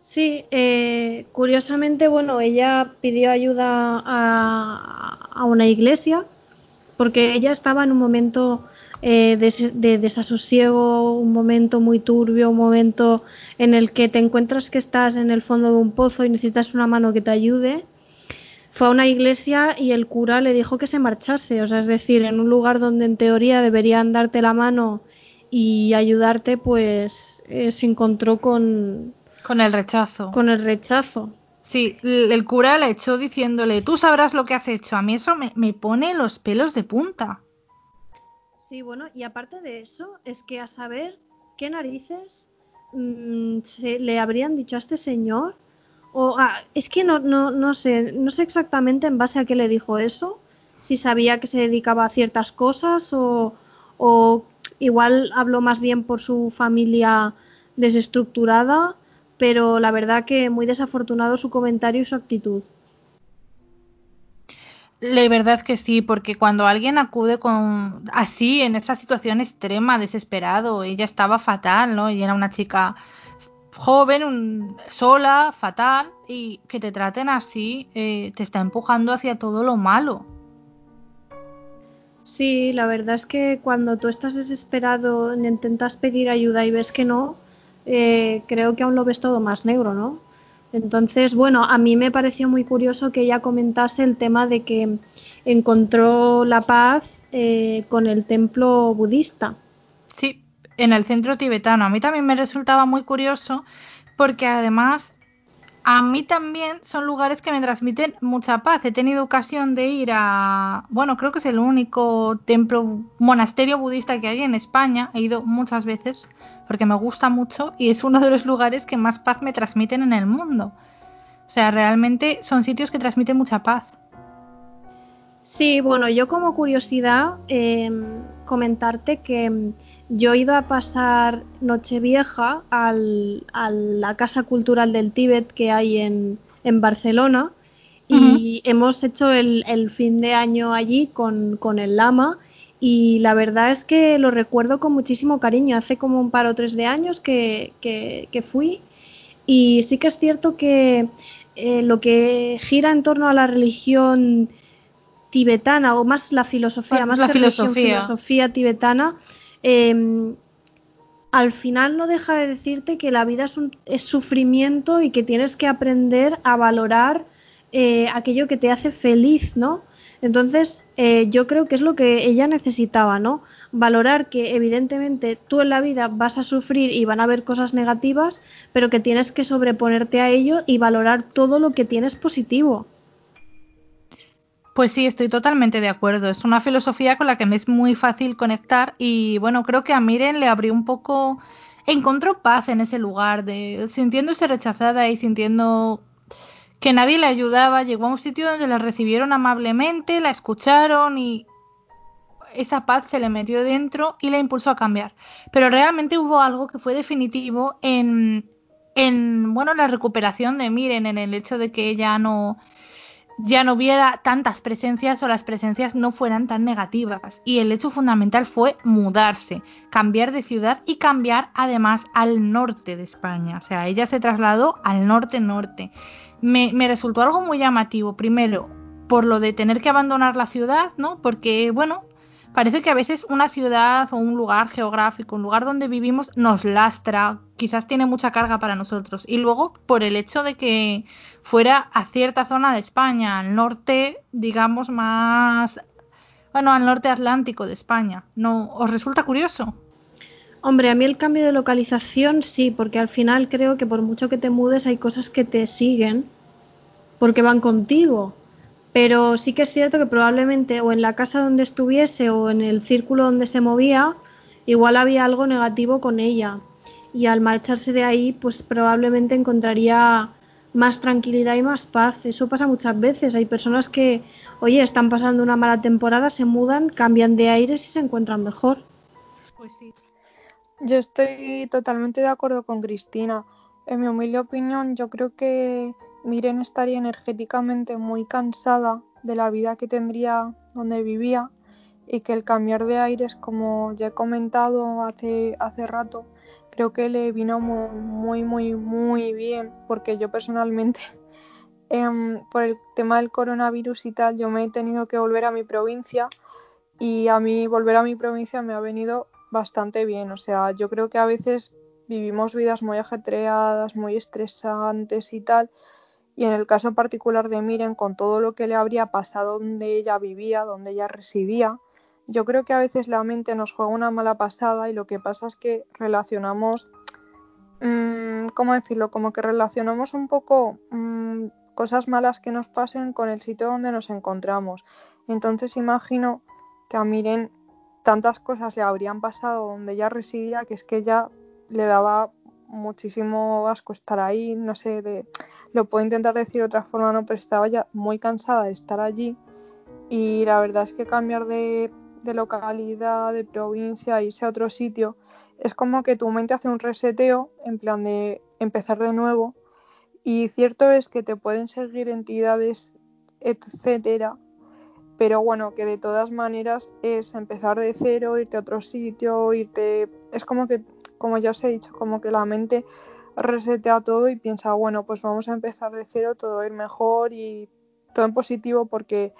Sí, eh, curiosamente, bueno, ella pidió ayuda a una iglesia porque ella estaba en un momento eh, de, desasosiego, un momento muy turbio, un momento en el que te encuentras que estás en el fondo de un pozo y necesitas una mano que te ayude. fue a una iglesia y el cura le dijo que se marchase. O sea, es decir, en un lugar donde en teoría deberían darte la mano y ayudarte, pues eh, se encontró con... Con el rechazo. Con el rechazo. Sí, el cura le echó diciéndole, tú sabrás lo que has hecho. A mí eso me, me pone los pelos de punta. Sí, bueno, y aparte de eso, es que a saber qué narices mm, se, le habrían dicho a este señor. O ah, es que no, no, no sé, no sé exactamente en base a qué le dijo eso. Si sabía que se dedicaba a ciertas cosas o, o igual habló más bien por su familia desestructurada, pero la verdad que muy desafortunado su comentario y su actitud. La verdad que sí, porque cuando alguien acude con así en esa situación extrema, desesperado, ella estaba fatal, ¿no? Y era una chica joven, sola, fatal, y que te traten así, eh, te está empujando hacia todo lo malo. Sí, la verdad es que cuando tú estás desesperado, intentas pedir ayuda y ves que no, eh, creo que aún lo ves todo más negro, ¿no? Entonces, bueno, a mí me pareció muy curioso que ella comentase el tema de que encontró la paz eh, con el templo budista. Sí, en el centro tibetano. A mí también me resultaba muy curioso porque además a mí también son lugares que me transmiten mucha paz. He tenido ocasión de ir a, bueno, creo que es el único templo, monasterio budista que hay en España. He ido muchas veces porque me gusta mucho y es uno de los lugares que más paz me transmiten en el mundo. O sea, realmente son sitios que transmiten mucha paz. Sí, bueno, yo como curiosidad em, comentarte que yo he ido a pasar Nochevieja al, a la Casa Cultural del Tíbet que hay en, en Barcelona y hemos hecho el, el, fin de año allí con, con, el lama y la verdad es que lo recuerdo con muchísimo cariño. Hace como un par o tres de años que, que, que fui y sí que es cierto que eh, lo que gira en torno a la religión tibetana o más la filosofía, más la que filosofía. filosofía tibetana, eh, al final no deja de decirte que la vida es, un, es sufrimiento y que tienes que aprender a valorar eh, aquello que te hace feliz, ¿no? Entonces, eh, yo creo que es lo que ella necesitaba, ¿no? Valorar que evidentemente tú en la vida vas a sufrir y van a haber cosas negativas, pero que tienes que sobreponerte a ello y valorar todo lo que tienes positivo. Pues sí, estoy totalmente de acuerdo. Es una filosofía con la que me es muy fácil conectar y bueno, creo que a Miren le abrió un poco, encontró paz en ese lugar, de sintiéndose rechazada y sintiendo que nadie le ayudaba. Llegó a un sitio donde la recibieron amablemente, la escucharon y esa paz se le metió dentro y la impulsó a cambiar. Pero realmente hubo algo que fue definitivo en, en bueno, la recuperación de Miren, en el hecho de que ella no ya no hubiera tantas presencias o las presencias no fueran tan negativas. Y el hecho fundamental fue mudarse, cambiar de ciudad y cambiar además al norte de España. O sea, ella se trasladó al norte-norte. Me, me resultó algo muy llamativo, primero, por lo de tener que abandonar la ciudad, ¿no? Porque, bueno, parece que a veces una ciudad o un lugar geográfico, un lugar donde vivimos, nos lastra, quizás tiene mucha carga para nosotros. Y luego, por el hecho de que fuera a cierta zona de España, al norte, digamos, más. Bueno, al norte atlántico de España. ¿No os resulta curioso? Hombre, a mí el cambio de localización sí, porque al final creo que por mucho que te mudes hay cosas que te siguen porque van contigo. Pero sí que es cierto que probablemente o en la casa donde estuviese o en el círculo donde se movía, igual había algo negativo con ella. Y al marcharse de ahí, pues probablemente encontraría más tranquilidad y más paz. Eso pasa muchas veces. Hay personas que, oye, están pasando una mala temporada, se mudan, cambian de aires y se encuentran mejor. Pues sí. Yo estoy totalmente de acuerdo con Cristina. En mi humilde opinión, yo creo que Miren estaría energéticamente muy cansada de la vida que tendría donde vivía y que el cambiar de aires, como ya he comentado hace, hace rato, creo que le vino muy, muy, muy, bien, porque yo personalmente, <laughs> eh, por el tema del coronavirus y tal, yo me he tenido que volver a mi provincia y a mí volver a mi provincia me ha venido bastante bien. O sea, yo creo que a veces vivimos vidas muy ajetreadas, muy estresantes y tal, Y en el caso particular de Miren, con todo lo que le habría pasado donde ella vivía, donde ella residía, yo creo que a veces la mente nos juega una mala pasada y lo que pasa es que relacionamos, mmm, ¿cómo decirlo? Como que relacionamos un poco mmm, cosas malas que nos pasen con el sitio donde nos encontramos. Entonces imagino que a Miren tantas cosas le habrían pasado donde ella residía que es que ella le daba muchísimo asco estar ahí, no sé, de, lo puedo intentar decir de otra forma, no, pero estaba ya muy cansada de estar allí y la verdad es que cambiar de, de localidad, de provincia, irse a otro sitio, es como que tu mente hace un reseteo en plan de empezar de nuevo. Y cierto es que te pueden seguir entidades, etcétera, pero bueno, que de todas maneras es empezar de cero, irte a otro sitio, irte... Es como que como ya os he dicho, como que la mente resetea todo y piensa, bueno, pues vamos a empezar de cero, todo va a ir mejor y todo en positivo porque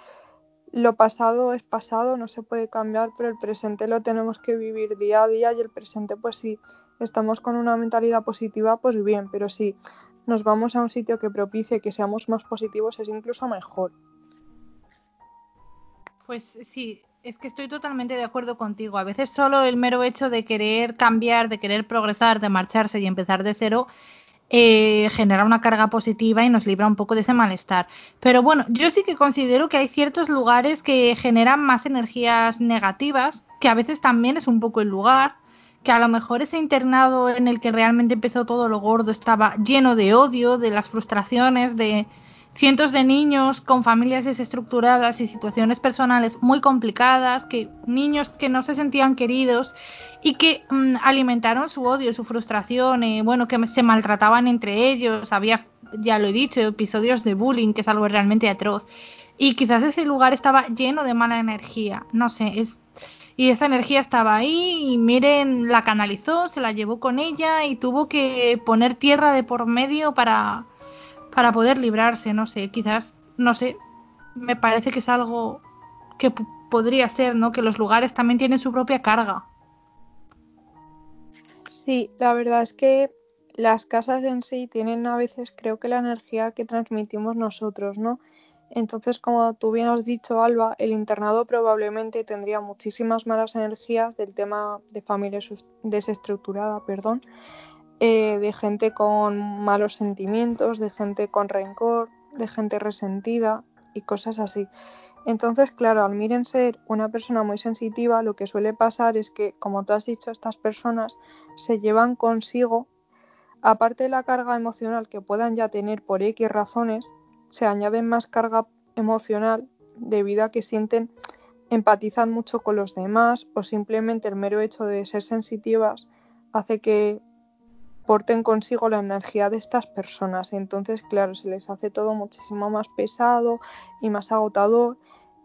lo pasado es pasado, no se puede cambiar, pero el presente lo tenemos que vivir día a día y el presente, pues si estamos con una mentalidad positiva, pues bien, pero si nos vamos a un sitio que propicie que seamos más positivos, es incluso mejor. Pues sí, es que estoy totalmente de acuerdo contigo. A veces solo el mero hecho de querer cambiar, de querer progresar, de marcharse y empezar de cero, eh, genera una carga positiva y nos libra un poco de ese malestar. Pero bueno, yo sí que considero que hay ciertos lugares que generan más energías negativas, que a veces también es un poco el lugar, que a lo mejor ese internado en el que realmente empezó todo lo gordo estaba lleno de odio, de las frustraciones, de cientos de niños con familias desestructuradas y situaciones personales muy complicadas, que niños que no se sentían queridos y que mm, alimentaron su odio, su frustración, eh, bueno, que se maltrataban entre ellos, había, ya lo he dicho, episodios de bullying, que es algo realmente atroz. Y quizás ese lugar estaba lleno de mala energía, no sé, es y esa energía estaba ahí y miren, la canalizó, se la llevó con ella y tuvo que poner tierra de por medio para, para poder librarse, no sé, quizás, no sé, me parece que es algo que podría ser, ¿no? Que los lugares también tienen su propia carga. Sí, la verdad es que las casas en sí tienen a veces, creo que la energía que transmitimos nosotros, ¿no? Entonces, como tú bien has dicho, Alba, el internado probablemente tendría muchísimas malas energías del tema de familia desestructurada, perdón, eh, de gente con malos sentimientos, de gente con rencor, de gente resentida y cosas así. Entonces, claro, al miren ser una persona muy sensitiva, lo que suele pasar es que, como tú has dicho, estas personas se llevan consigo, aparte de la carga emocional que puedan ya tener por X razones, se añaden más carga emocional debido a que sienten, empatizan mucho con los demás o simplemente el mero hecho de ser sensitivas hace que porten consigo la energía de estas personas. Entonces, claro, se les hace todo muchísimo más pesado y más agotador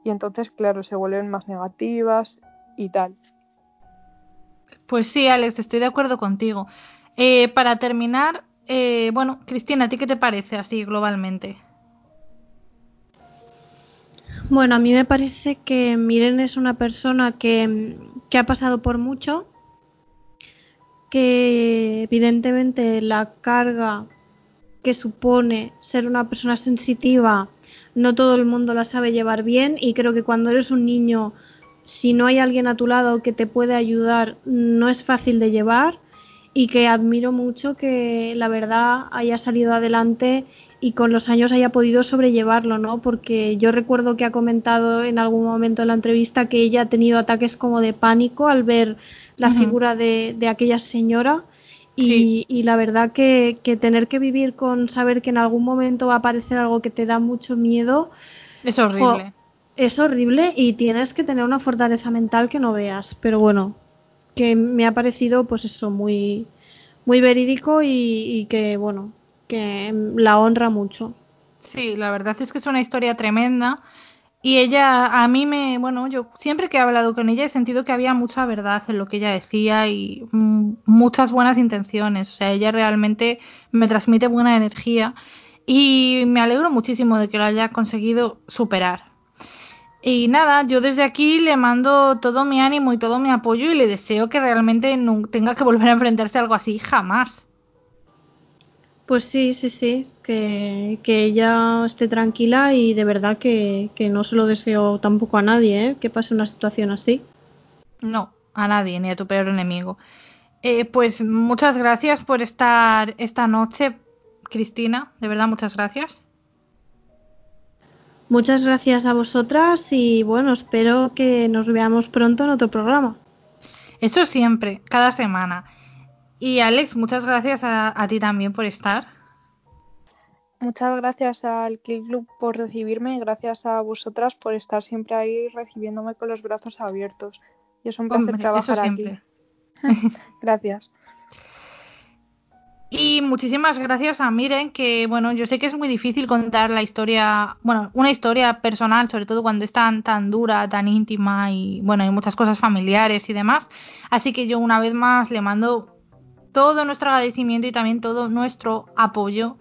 y entonces, claro, se vuelven más negativas y tal. Pues sí, Alex, estoy de acuerdo contigo. Eh, para terminar, eh, bueno, Cristina, ¿a ti qué te parece así globalmente? Bueno, a mí me parece que Miren es una persona que, que ha pasado por mucho, que evidentemente la carga que supone ser una persona sensitiva no todo el mundo la sabe llevar bien y creo que cuando eres un niño si no hay alguien a tu lado que te puede ayudar no es fácil de llevar y que admiro mucho que la verdad haya salido adelante y con los años haya podido sobrellevarlo, ¿no? Porque yo recuerdo que ha comentado en algún momento en la entrevista que ella ha tenido ataques como de pánico al ver la figura de, aquella señora. Y, la verdad que, tener que vivir con saber que en algún momento va a aparecer algo que te da mucho miedo. Es horrible. es horrible y tienes que tener una fortaleza mental que no veas. Pero bueno, que me ha parecido pues eso, muy, muy verídico y, y que bueno, que la honra mucho. Sí, la verdad es que es una historia tremenda y ella, a mí me, bueno, yo siempre que he hablado con ella he sentido que había mucha verdad en lo que ella decía y muchas buenas intenciones. O sea, ella realmente me transmite buena energía y me alegro muchísimo de que lo haya conseguido superar. Y nada, yo desde aquí le mando todo mi ánimo y todo mi apoyo y le deseo que realmente no tenga que volver a enfrentarse a algo así jamás. Pues sí, sí, sí, que, que ella esté tranquila y de verdad que, que, no se lo deseo tampoco a nadie, ¿eh? que pase una situación así. No, a nadie, ni a tu peor enemigo. Eh, pues muchas gracias por estar esta noche, Cristina, de verdad muchas gracias. Muchas gracias a vosotras y bueno, espero que nos veamos pronto en otro programa. Eso siempre, cada semana. Y Alex, muchas gracias a, a ti también por estar. Muchas gracias al Kill Club por recibirme y gracias a vosotras por estar siempre ahí recibiéndome con los brazos abiertos. Y es un placer Hombre, trabajar eso aquí. siempre. <laughs> gracias. Y muchísimas gracias a Miren, que bueno, yo sé que es muy difícil contar la historia, bueno, una historia personal, sobre todo cuando es tan, tan dura, tan íntima y bueno, hay muchas cosas familiares y demás. Así que yo una vez más le mando todo nuestro agradecimiento y también todo nuestro apoyo.